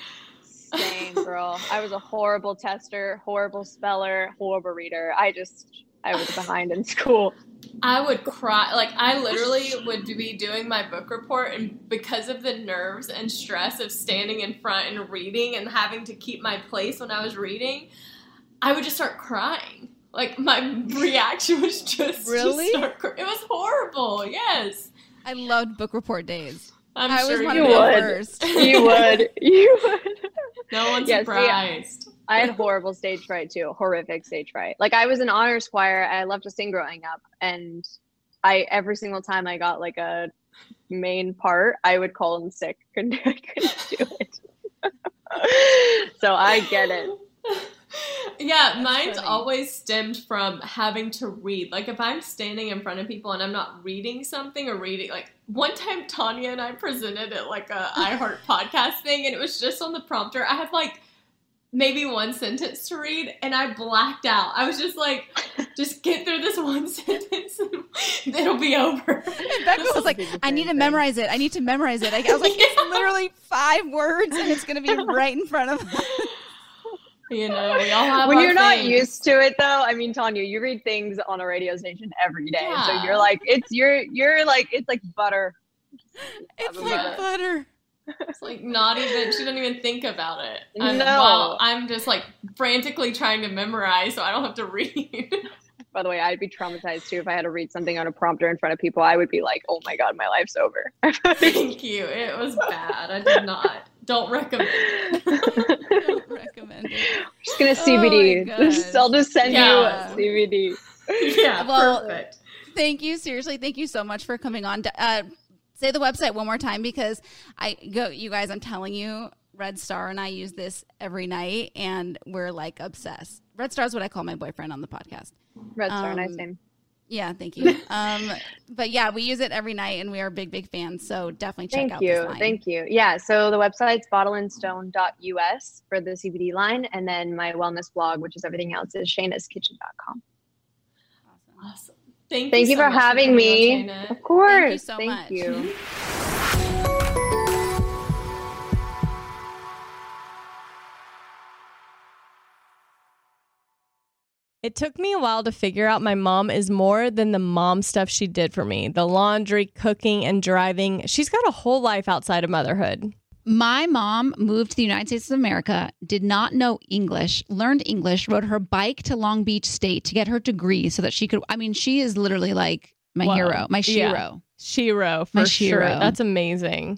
Same, [laughs] girl. I was a horrible tester, horrible speller, horrible reader. I just, I was behind in school. I would cry. Like I literally would be doing my book report, and because of the nerves and stress of standing in front and reading and having to keep my place when I was reading, I would just start crying. Like my reaction was [laughs] just to Really? start cr- it was horrible. Yes, I loved book report days. I'm I always sure wanted you to go would. first. You would. You [laughs] would. No one's Yes, yeah. surprised. I had horrible stage fright too, horrific stage fright. Like I was an honors choir. I loved to sing growing up, and I every single time I got like a main part, I would call in sick. Couldn't, [laughs] I couldn't do it. so I get it. [laughs] Yeah, mine's always stemmed from having to read. Like if I'm standing in front of people and I'm not reading something or reading, like one time Tanya and I presented at like a [laughs] iHeart podcast thing, and it was just on the prompter. I had like maybe one sentence to read, and I blacked out. I was just like, [laughs] just get through this one sentence, and it'll be over. And Becca was like, I need to memorize it. I need to memorize it. I, I was like, it's literally five words, and it's going to be right in front of us. You know, we all have when you're not used to it though i mean tanya you read things on a radio station every day so you're like it's you're you're like it's like butter It's like Yeah. butter. [laughs] It's like not even. She doesn't even think about it. I'm, No. while I'm just like frantically trying to memorize, so I don't have to read. by the way i'd be traumatized too if i had to read something on a prompter in front of people i would be like oh my god my life's over Thank you. It was bad. I did not. Don't recommend. Don't [laughs] recommend it. just gonna Oh cbd my Just- [laughs] gosh. i'll just send Yeah. you a cbd Yeah, [laughs] Well, perfect. Thank you. Seriously, thank you so much for coming on. Uh, say the website one more time because I go, you guys, I'm telling you, Red Star and I use this every night and we're like obsessed. Red Star is what I call my boyfriend on the podcast. red star Um, nice name Yeah, thank you. [laughs] um, but yeah, we use it every night and we are big, big fans. So definitely check Thank out this you. line. Thank you. Yeah. So the website's bottleandstone.us for the CBD line. And then my wellness blog, which is everything else, is shaynaskitchen.com. Awesome. Thank, Thank you so for much having coming me. Of course. Thank you so Thank much. you. It took me a while to figure out my mom is more than the mom stuff she did for me the laundry, cooking, and driving. She's got a whole life outside of motherhood. My mom moved to the United States of America, did not know English, learned English, rode her bike to Long Beach State to get her degree so that she could. I mean, she is literally like my Whoa. hero, my Yeah. shiro. Shiro, for My sure. Shiro. That's amazing.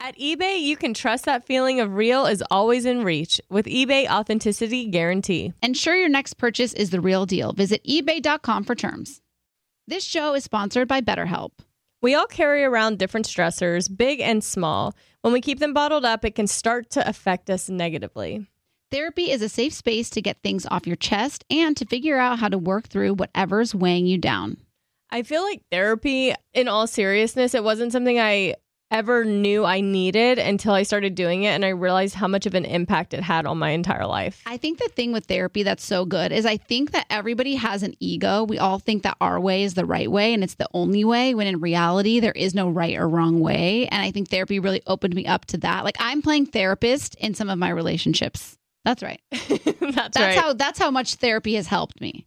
At eBay, you can trust that feeling of real is always in reach with eBay Authenticity Guarantee. Ensure your next purchase is the real deal. Visit eBay.com for terms. This show is sponsored by BetterHelp. We all carry around different stressors, big and small. When we keep them bottled up, it can start to affect us negatively. Therapy is a safe space to get things off your chest and to figure out how to work through whatever's weighing you down. I feel like therapy, in all seriousness, it wasn't something I ever knew I needed until I started doing it and I realized how much of an impact it had on my entire life. I think the thing with therapy that's so good is I think that everybody has an ego. We all think that our way is the right way and it's the only way when in reality there is no right or wrong way and I think therapy really opened me up to that. Like I'm playing therapist in some of my relationships. That's right. [laughs] that's, that's right. how that's how much therapy has helped me.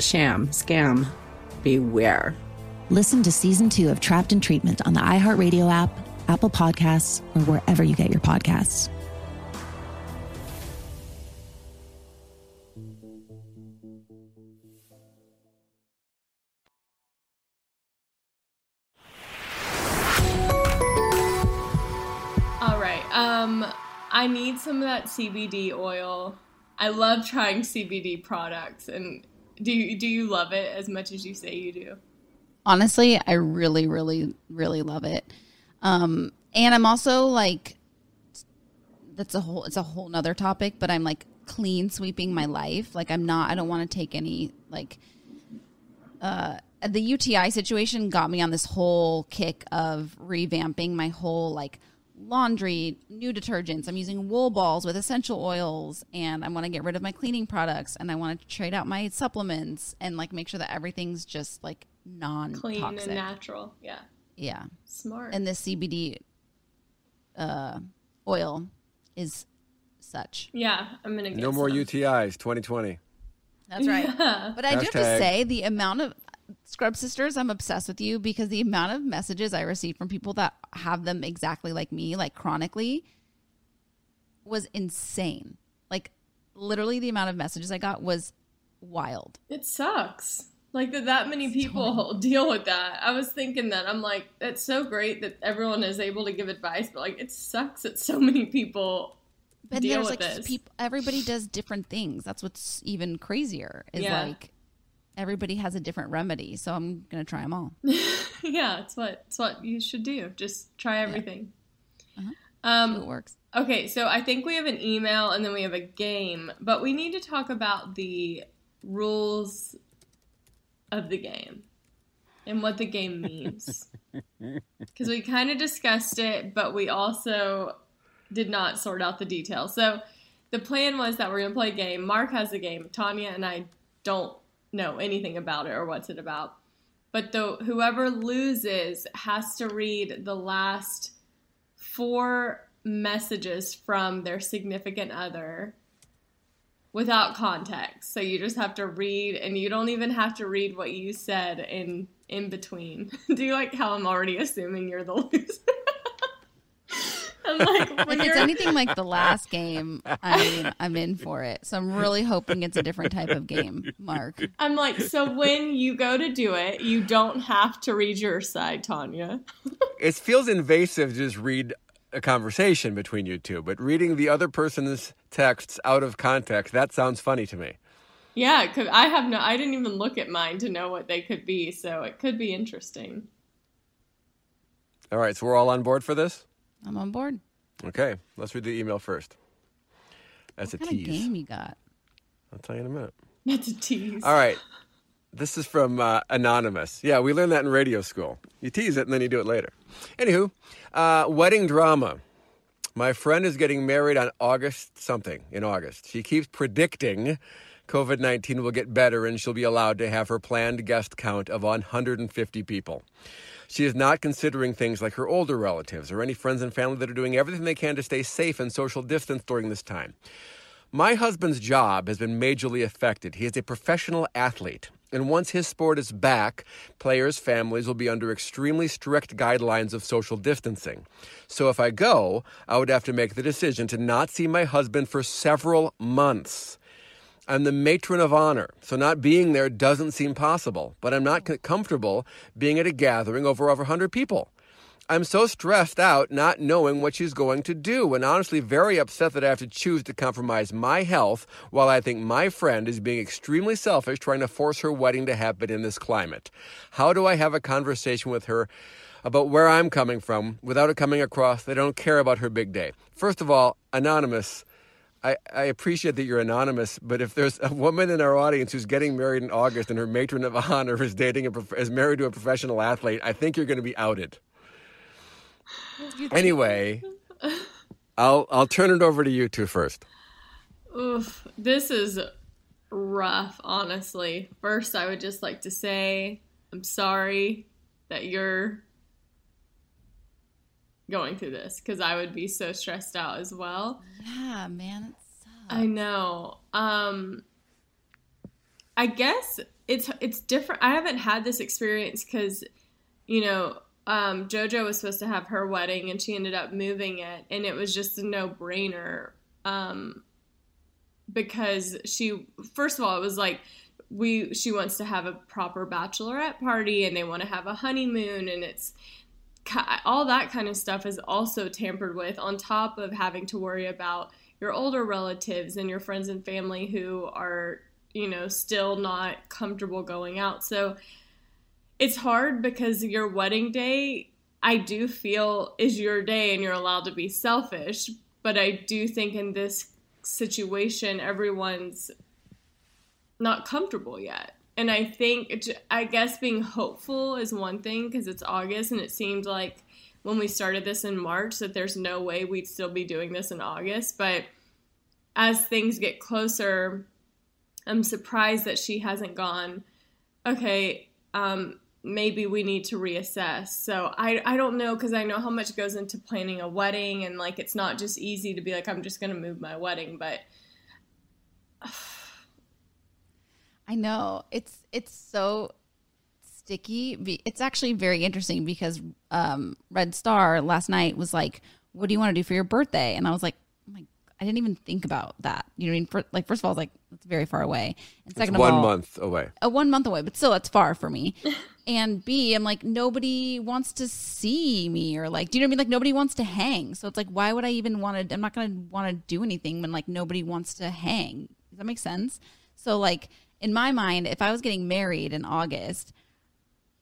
sham, scam, beware. Listen to season two of Trapped in Treatment on the iHeartRadio app, Apple Podcasts, or wherever you get your podcasts. All right. Um, I need some of that CBD oil. I love trying CBD products, and do you, do you love it as much as you say you do? Honestly, I really, really, really love it. Um, and I'm also like, that's a whole, it's a whole nother topic, but I'm like clean sweeping my life. Like I'm not, I don't want to take any like, uh, the UTI situation got me on this whole kick of revamping my whole like laundry, new detergents. I'm using wool balls with essential oils and I want to get rid of my cleaning products and I want to trade out my supplements and like make sure that everything's just like non Clean and natural. Yeah. Yeah. Smart. And this CBD uh oil is such. Yeah, I'm gonna get No more some. UTIs 2020. That's right. [laughs] Yeah. But I do have to say the amount of Scrub Sisters, I'm obsessed with you because the amount of messages I received from people that have them exactly like me, like chronically, was insane. Like literally the amount of messages I got was wild. It sucks. Like that that many people [laughs] deal with that. I was thinking that. I'm like, that's so great that everyone is able to give advice, but like it sucks that so many people But deal there's with like this. people everybody does different things. That's what's even crazier. Is Yeah. like everybody has a different remedy. So I'm gonna try them all. [laughs] yeah, it's what it's what you should do. Just try everything. Uh-huh. Um, it works. Okay, so I think we have an email and then we have a game, but we need to talk about the rules of the game and what the game means. [laughs] Because we kind of discussed it, but we also did not sort out the details. So the plan was that we're going to play a game. Mark has the game. Tanya and I don't know anything about it or what's it about. But the whoever loses has to read the last four messages from their significant other without context. So you just have to read, and you don't even have to read what you said in in between. [laughs] Do you like how I'm already assuming you're the loser? [laughs] I'm like, [laughs] when If it's anything like the last game, I mean, I'm in for it. So I'm really hoping it's a different type of game, Mark. I'm like, so when you go to do it, you don't have to read your side, Tanya. It feels invasive to just read a conversation between you two, but reading the other person's texts out of context, that sounds funny to me. Yeah, it could, I have no. I didn't even look at mine to know what they could be, so it could be interesting. All right, so we're all on board for this? I'm on board. Okay, let's read the email first. That's What a kind of tease. game you got? I'll tell you in a minute. That's a tease. All right. This is from uh, Anonymous. Yeah, we learned that in radio school. You tease it and then you do it later. Anywho, uh, wedding drama. My friend is getting married on August something, in August. She keeps predicting COVID 19 will get better and she'll be allowed to have her planned guest count of 150 people. She is not considering things like her older relatives or any friends and family that are doing everything they can to stay safe and social distance during this time. My husband's job has been majorly affected. He is a professional athlete. And once his sport is back, players' families will be under extremely strict guidelines of social distancing. So if I go, I would have to make the decision to not see my husband for several months. I'm the matron of honor, so not being there doesn't seem possible, but I'm not comfortable being at a gathering over over 100 people. I'm so stressed out not knowing what she's going to do, and honestly very upset that I have to choose to compromise my health while I think my friend is being extremely selfish trying to force her wedding to happen in this climate. How do I have a conversation with her about where I'm coming from without it coming across that I don't care about her big day? First of all, Anonymous. I, I appreciate that you're anonymous, but if there's a woman in our audience who's getting married in August and her matron of honor is dating a is married to a professional athlete, I think you're going to be outed. Anyway, I'll I'll turn it over to you two first. Oof, this is rough, honestly. First, I would just like to say I'm sorry that you're going through this because I would be so stressed out as well. Yeah, man, it sucks. I know. Um I guess it's it's different. I haven't had this experience cuz you know, um JoJo was supposed to have her wedding and she ended up moving it and it was just a no-brainer. Um because she first of all it was like we she wants to have a proper bachelorette party and they want to have a honeymoon and it's all that kind of stuff is also tampered with on top of having to worry about your older relatives and your friends and family who are you know still not comfortable going out. So it's hard because your wedding day i do feel is your day and you're allowed to be selfish but i do think in this situation everyone's not comfortable yet and i think i guess being hopeful is one thing because it's august and it seemed like when we started this in march that there's no way we'd still be doing this in august. But as things get closer i'm surprised that she hasn't gone okay um, maybe we need to reassess. So i, I don't know because i know how much goes into planning a wedding and like it's not just easy to be like i'm just to move my wedding but [sighs] I know it's it's so sticky. It's actually very interesting because um, Red Star last night was like, "What do you want to do for your birthday?" And I was like, "Oh my, I didn't even think about that." You know, what I mean, For, like first of all, I was like, "It's very far away," and It's second one of all, month away. a one month away, but still that's far for me. [laughs] and B, I'm like, nobody wants to see me or like, do you know what I mean? Like nobody wants to hang. So it's like, why would I even want to, I'm not going to want to do anything when like nobody wants to hang. Does that make sense? So like in my mind, if I was getting married in August,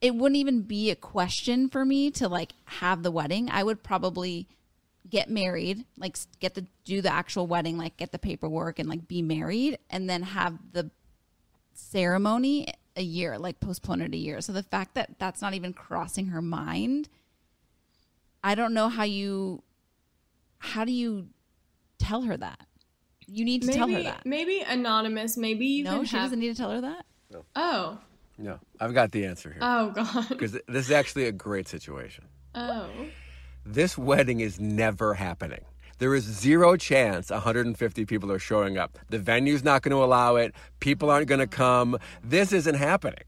it wouldn't even be a question for me to like have the wedding. I would probably get married, like get to do the actual wedding, like get the paperwork and like be married and then have the ceremony a year, like postpone it a year. So the fact that that's not even crossing her mind, I don't know how you, how do you tell her that? You need to maybe, tell her that. maybe anonymous maybe you No, can she have doesn't need to tell her that. No. oh No, I've got the answer here. oh god Because this is actually a great situation. oh This wedding is never happening. There is zero chance 150 people are showing up. The venue's not going to allow it. People aren't going to come. This isn't happening.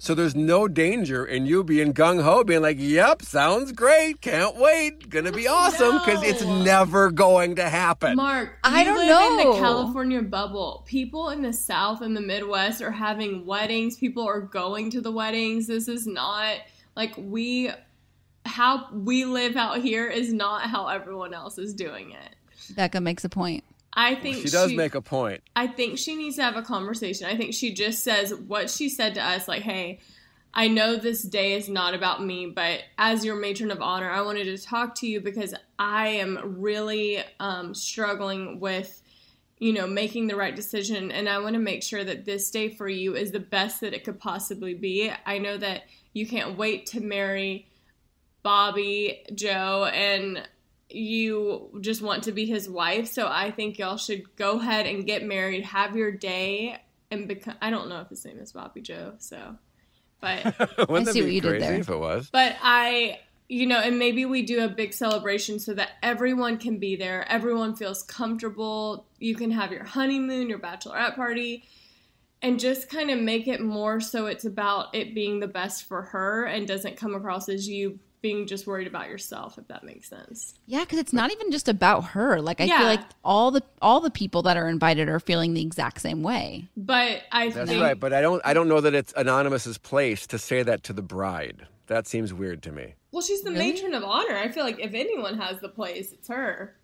So there's no danger in you being gung ho, being like, yep, sounds great. Can't wait. Gonna be awesome because it's never going to happen. Mark, I don't live in the California bubble. People in the South and the Midwest are having weddings. People are going to the weddings. This is not like we how we live out here is not how everyone else is doing it. Becca makes a point. I think she does make a point. I think she needs to have a conversation. I think she just says what she said to us like, "Hey, I know this day is not about me, but as your matron of honor, I wanted to talk to you because I am really um, struggling with, you know, making the right decision, and I want to make sure that this day for you is the best that it could possibly be. I know that you can't wait to marry Bobby, Joe, and you just want to be his wife. So I think y'all should go ahead and get married, have your day, and become. I don't know if his name is Bobby Joe, so, but [laughs] Wouldn't that see be what you did there. if it was? but I, you know, and maybe we do a big celebration so that everyone can be there. Everyone feels comfortable. You can have your honeymoon, your bachelorette party, and just kind of make it more so it's about it being the best for her and doesn't come across as you being just worried about yourself, if that makes sense. Yeah, because it's not even just about her. Like I Yeah. feel like all the all the people that are invited are feeling the exact same way. But I That's think right, but I don't. I don't know that it's Anonymous's place to say that to the bride. That seems weird to me. Well, she's the Really? matron of honor. I feel like if anyone has the place, it's her.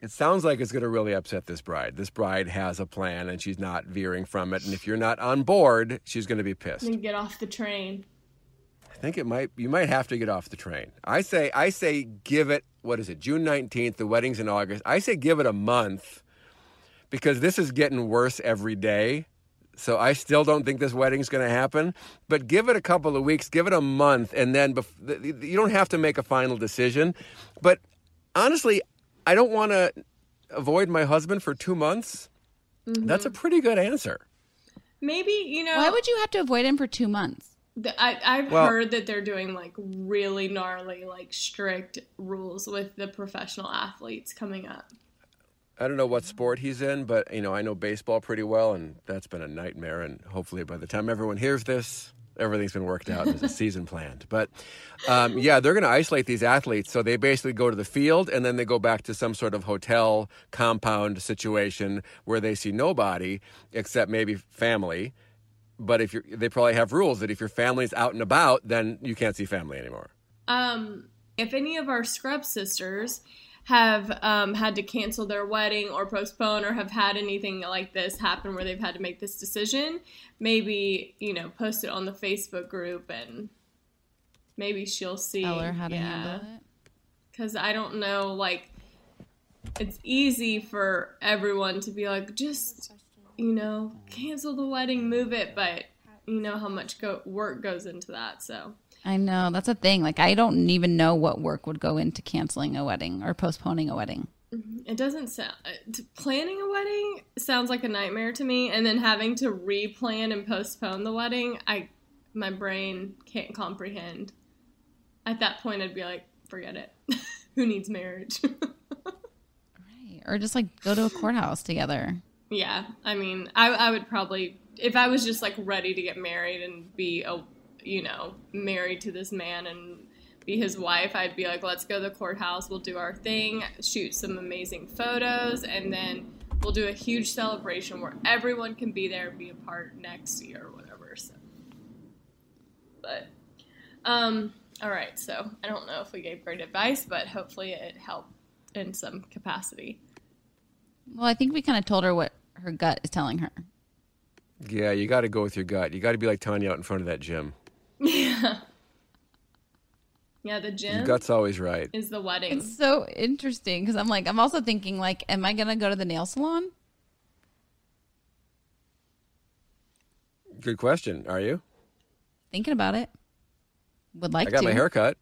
It sounds like it's going to really upset this bride. This bride has a plan and she's not veering from it. And if you're not on board, she's going to be pissed. And get off the train. I think it might. You might have to get off the train. I say. I say give it. What is it? June nineteenth. The wedding's in August. I say give it a month, because this is getting worse every day. So I still don't think this wedding's going to happen. But give it a couple of weeks. Give it a month, and then bef- th- th- you don't have to make a final decision. But honestly, I don't want to avoid my husband for two months. That's a mm-hmm. pretty good answer. Maybe you know. Why would you have to avoid him for two months? The, I, I've Well- heard that they're doing like really gnarly, like strict rules with the professional athletes coming up. I don't know what sport he's in, but you know, I know baseball pretty well, and that's been a nightmare. And hopefully, by the time everyone hears this, everything's been worked out. There's a [laughs] season planned. But um, yeah, they're going to isolate these athletes, so they basically go to the field, and then they go back to some sort of hotel compound situation where they see nobody except maybe family. But if you're, they probably have rules that if your family's out and about, then you can't see family anymore. Um, if any of our scrub sisters have um, had to cancel their wedding or postpone or have had anything like this happen where they've had to make this decision, maybe, you know, post it on the Facebook group and maybe she'll see. Tell her how to yeah. handle it. Because I don't know, like, it's easy for everyone to be like, just, you know, cancel the wedding, move it, but you know how much go- work goes into that, so. I know that's a thing. Like I don't even know what work would go into canceling a wedding or postponing a wedding. It doesn't sound uh, planning a wedding sounds like a nightmare to me, and then having to replan and postpone the wedding, I my brain can't comprehend. At that point, I'd be like, forget it. [laughs] Who needs marriage? [laughs] right, Or just like go to a courthouse together. Yeah, I mean, I I would probably if I was just like ready to get married and be a you know married to this man and be his wife, I'd be like, let's go to the courthouse. We'll do our thing, shoot some amazing photos, and then we'll do a huge celebration where everyone can be there and be a part next year or whatever. So, but, um, all right. So I don't know if we gave great advice, but hopefully it helped in some capacity. Well, I think we kind of told her what her gut is telling her. Yeah, you got to go with your gut. You got to be like Tanya out in front of that gym. Yeah. Yeah, the gym Your gut's always right. is the wedding. It's so interesting because I'm like, I'm also thinking like, am I gonna go to the nail salon? Good question. Are you? Thinking about it. Would like I got to. my hair cut.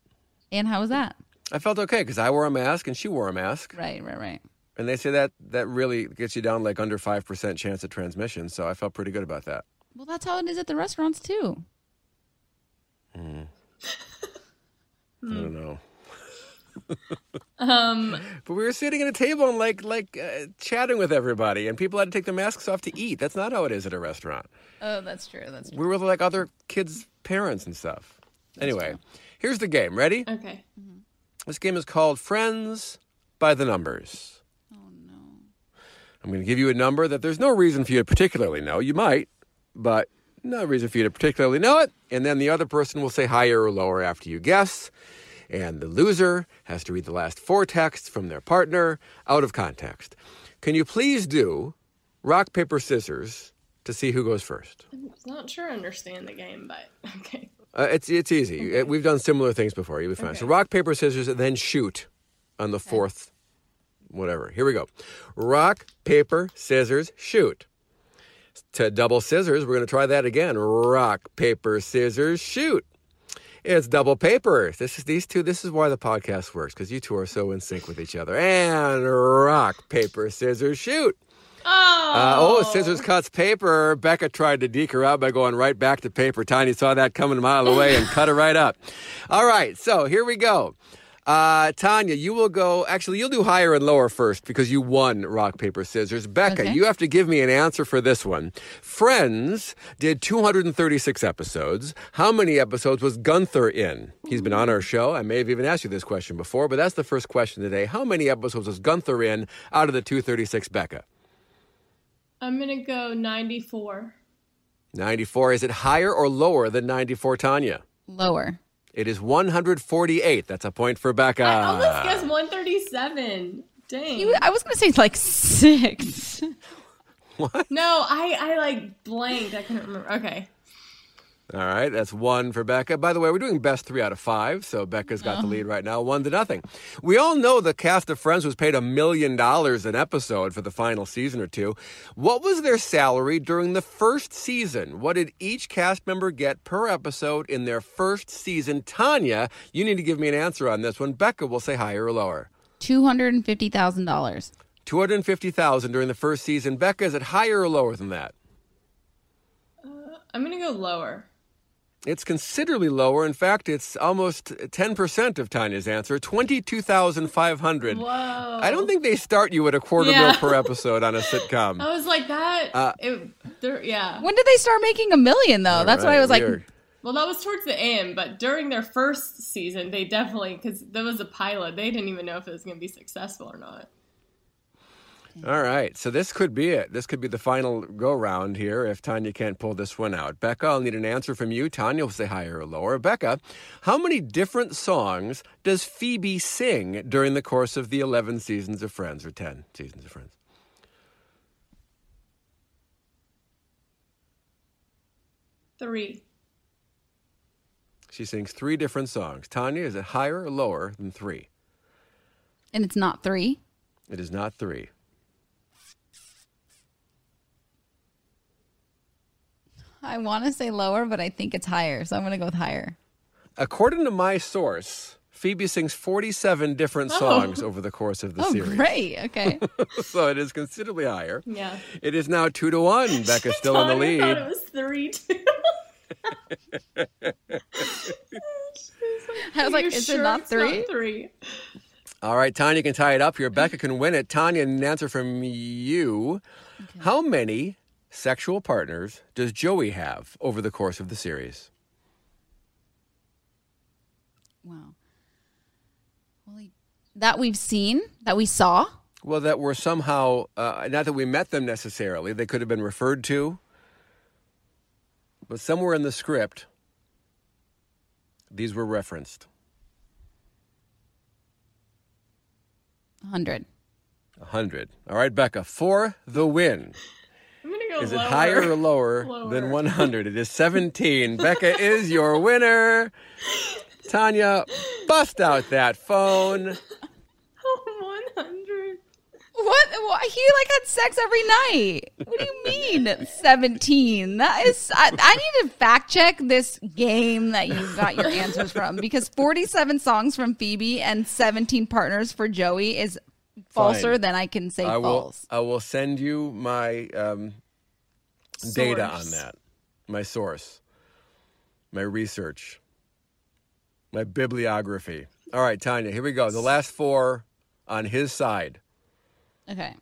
And how was that? I felt okay because I wore a mask and she wore a mask. Right, right, right. And they say that that really gets you down like under 5% chance of transmission. So I felt pretty good about that. Well, that's how it is at the restaurants too. Mm. [laughs] I don't know. [laughs] Um, But we were sitting at a table and like like uh, chatting with everybody, and people had to take their masks off to eat. That's not how it is at a restaurant. Oh, that's true. That's true. We were with like other kids' parents and stuff. anyway, here's the game. Ready? okay. This game is called Friends by the Numbers. I'm going to give you a number that there's no reason for you to particularly know. You might, but no reason for you to particularly know it. And then the other person will say higher or lower after you guess. And the loser has to read the last four texts from their partner out of context. Can you please do rock, paper, scissors to see who goes first? I'm not sure I understand the game, but [laughs] okay. Uh, it's it's easy. Uh, We've done similar things before. You'll be fine. So rock paper scissors, and then shoot on the fourth, whatever. Here we go. Rock paper scissors shoot. To double scissors, we're going to try that again. Rock paper scissors shoot. It's double paper. This is these two. This is why the podcast works because you two are so in sync with each other. And rock paper scissors shoot. Oh. Uh, oh, scissors cuts paper. Becca tried to deke her out by going right back to paper. Tiny saw that coming a mile away and cut her right up. All right, so here we go. Uh, Tanya, you will go. Actually, you'll do higher and lower first because you won rock, paper, scissors. Becca, Okay. you have to give me an answer for this one. Friends did 236 episodes. How many episodes was Gunther in? He's been on our show. I may have even asked you this question before, but that's the first question today. How many episodes was Gunther in out of the 236, Becca? I'm gonna go 94. 94. Is it higher or lower than 94, Tanya? Lower. It is 148. That's a point for Becca. I almost guessed 137. Dang. You- I was going to say like six. [laughs] what? no, I I like blanked. I couldn't remember. Okay. All right, that's one for Becca. By the way, we're doing best three out of five, so Becca's got the Oh. lead right now, one to nothing. We all know the cast of Friends was paid a million dollars an episode for the final season or two. What was their salary during the first season? What did each cast member get per episode in their first season? Tanya, you need to give me an answer on this one. Becca will say higher or lower. $250,000. 250,000 during the first season. Becca, is it higher or lower than that? Uh, I'm gonna go lower. It's considerably lower. In fact, it's almost 10% of Tanya's answer, 22,500. Whoa. I don't think they start you at a quarter Yeah. mil per episode on a sitcom. [laughs] I was like that. Uh, it, yeah. When did they start making a million though? That's why I right, was like. Well, that was towards the end, but during their first season, they definitely because there was a pilot. They didn't even know if it was going to be successful or not. All right, so this could be it. This could be the final go round here if Tanya can't pull this one out. Becca, I'll need an answer from you. Tanya will say higher or lower. Becca, how many different songs does Phoebe sing during the course of the 11 seasons of Friends or 10 seasons of Friends? Three. She sings three different songs. Tanya, is it higher or lower than three? and it's not three. It is not three. I want to say lower, but I think it's higher. So I'm going to go with higher. According to my source, Phoebe sings 47 different Oh. songs over the course of the Oh, series. great. Okay. [laughs] so it is considerably higher. Yeah. It is now two to one. [laughs] Becca's still in the Tanya thought lead. it was three too. I was like, is sure it not it's three? three. All right, Tanya can tie it up here. Becca can win it. Tanya, an answer from you. How many sexual partners does Joey have over the course of the series? Wow. Holy- That we've seen, that we saw. Well, that were somehow, uh, not that we met them necessarily, they could have been referred to, but somewhere in the script, these were referenced. 100. 100. All right, Becca, for the win. I'm Is it lower. higher or lower, [laughs] Lower. than 100? It is 17. [laughs] Becca is your winner. Tanya, bust out that phone. [laughs] Oh, 100. What? what? He like had sex every night. What do you mean 17? That is, I, I need to fact check this game that you got your answers from because 47 songs from Phoebe and 17 partners for Joey is falser Fine. than I can say I will, false. I will send you my um, data on that, my source, my research, my bibliography. All right, Tanya, here we go. The last four on his side. Okay.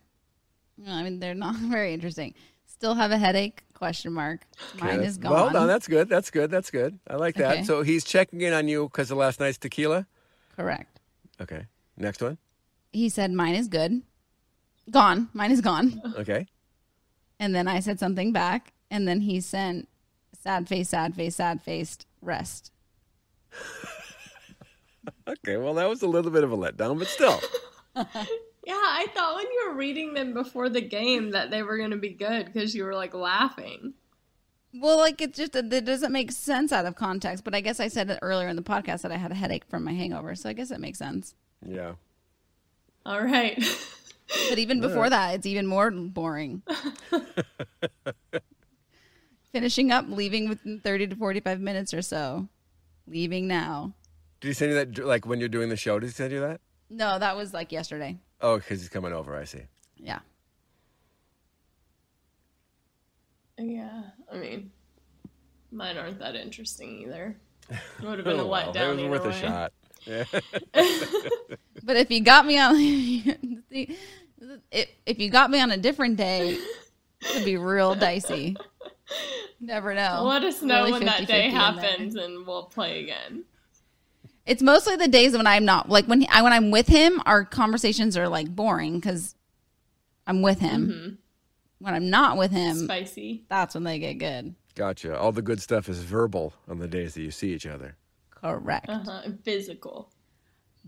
No, I mean, they're not [laughs] very interesting. Still have a headache? Question mark. Mine Okay, is gone. Well done. That's good. That's good. That's good. I like that. Okay. So he's checking in on you because of last night's tequila? Correct. Okay. Next one. He said, mine is good. Gone. Mine is gone. Okay. And then I said something back. And then he sent sad face, sad face, sad faced rest. [laughs] Okay. Well, that was a little bit of a letdown, but still. [laughs] Yeah, I thought when you were reading them before the game that they were going to be good because you were like laughing. Well, like it just it doesn't make sense out of context. But I guess I said it earlier in the podcast that I had a headache from my hangover, so I guess it makes sense. Yeah. All right. [laughs] But even before right. that, it's even more boring. [laughs] Finishing up, leaving within thirty to forty-five minutes or so. Leaving now. Did he send you that, like, when you're doing the show? Did he send you that? No, that was like yesterday. Oh, because he's coming over. I see. Yeah. Yeah, I mean, mine aren't that interesting either. [laughs] It would have been a Oh, well, letdown. It was either worth a shot. Yeah. [laughs] But if you got me on, [laughs] if if you got me on a different day, it'd be real dicey. Never know. Let us know Really when that 50-50 day happens, and we'll play again. It's mostly the days when I'm not like when he, I when I'm with him, our conversations are like boring because I'm with him. Mhm. When I'm not with him, Spicy. that's when they get good. Gotcha. All the good stuff is verbal on the days that you see each other. Correct. Uh huh. Physical.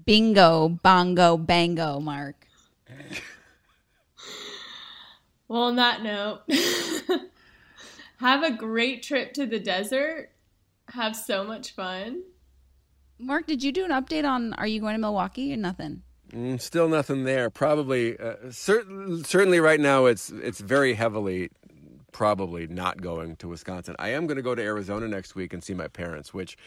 Bingo, bongo, bango, Mark. [laughs] Well, on that note, [laughs] have a great trip to the desert. Have so much fun. Mark, did you do an update on Are you going to Milwaukee or nothing? Mm, still nothing there. Probably, uh, cer- certainly right now, it's it's very heavily probably not going to Wisconsin. I am going to go to Arizona next week and see my parents, which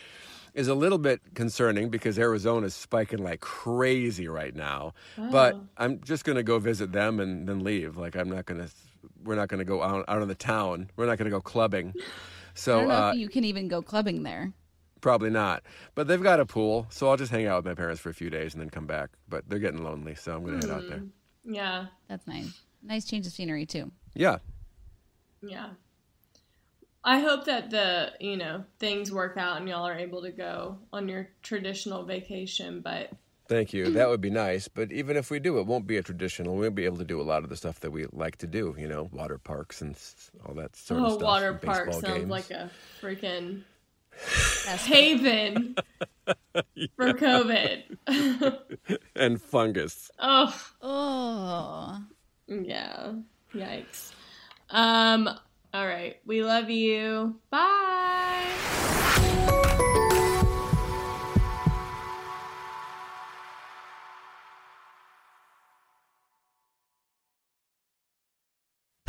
is a little bit concerning because Arizona is spiking like crazy right now. But Oh. I'm just going to go visit them and then leave. Like I'm not going to. We're not going to go out out of the town. We're not going to go clubbing. [laughs] I So don't know uh, if you can even go clubbing there. Probably not. But they've got a pool, so I'll just hang out with my parents for a few days and then come back. But they're getting lonely, so I'm going to head out there. Mm, Yeah. That's nice. Nice change of scenery too. Yeah. Yeah. I hope that the, you know, things work out and y'all are able to go on your traditional vacation, but Thank you. That would be nice. But even if we do, it won't be a traditional. We won't be able to do a lot of the stuff that we like to do, you know, water parks and all that sort of stuff. oh, water and park baseball sounds games. like a freaking [laughs] haven [laughs] for COVID. [laughs] and fungus. oh, Oh. yeah. Yikes. Um, all right. We love you. Bye.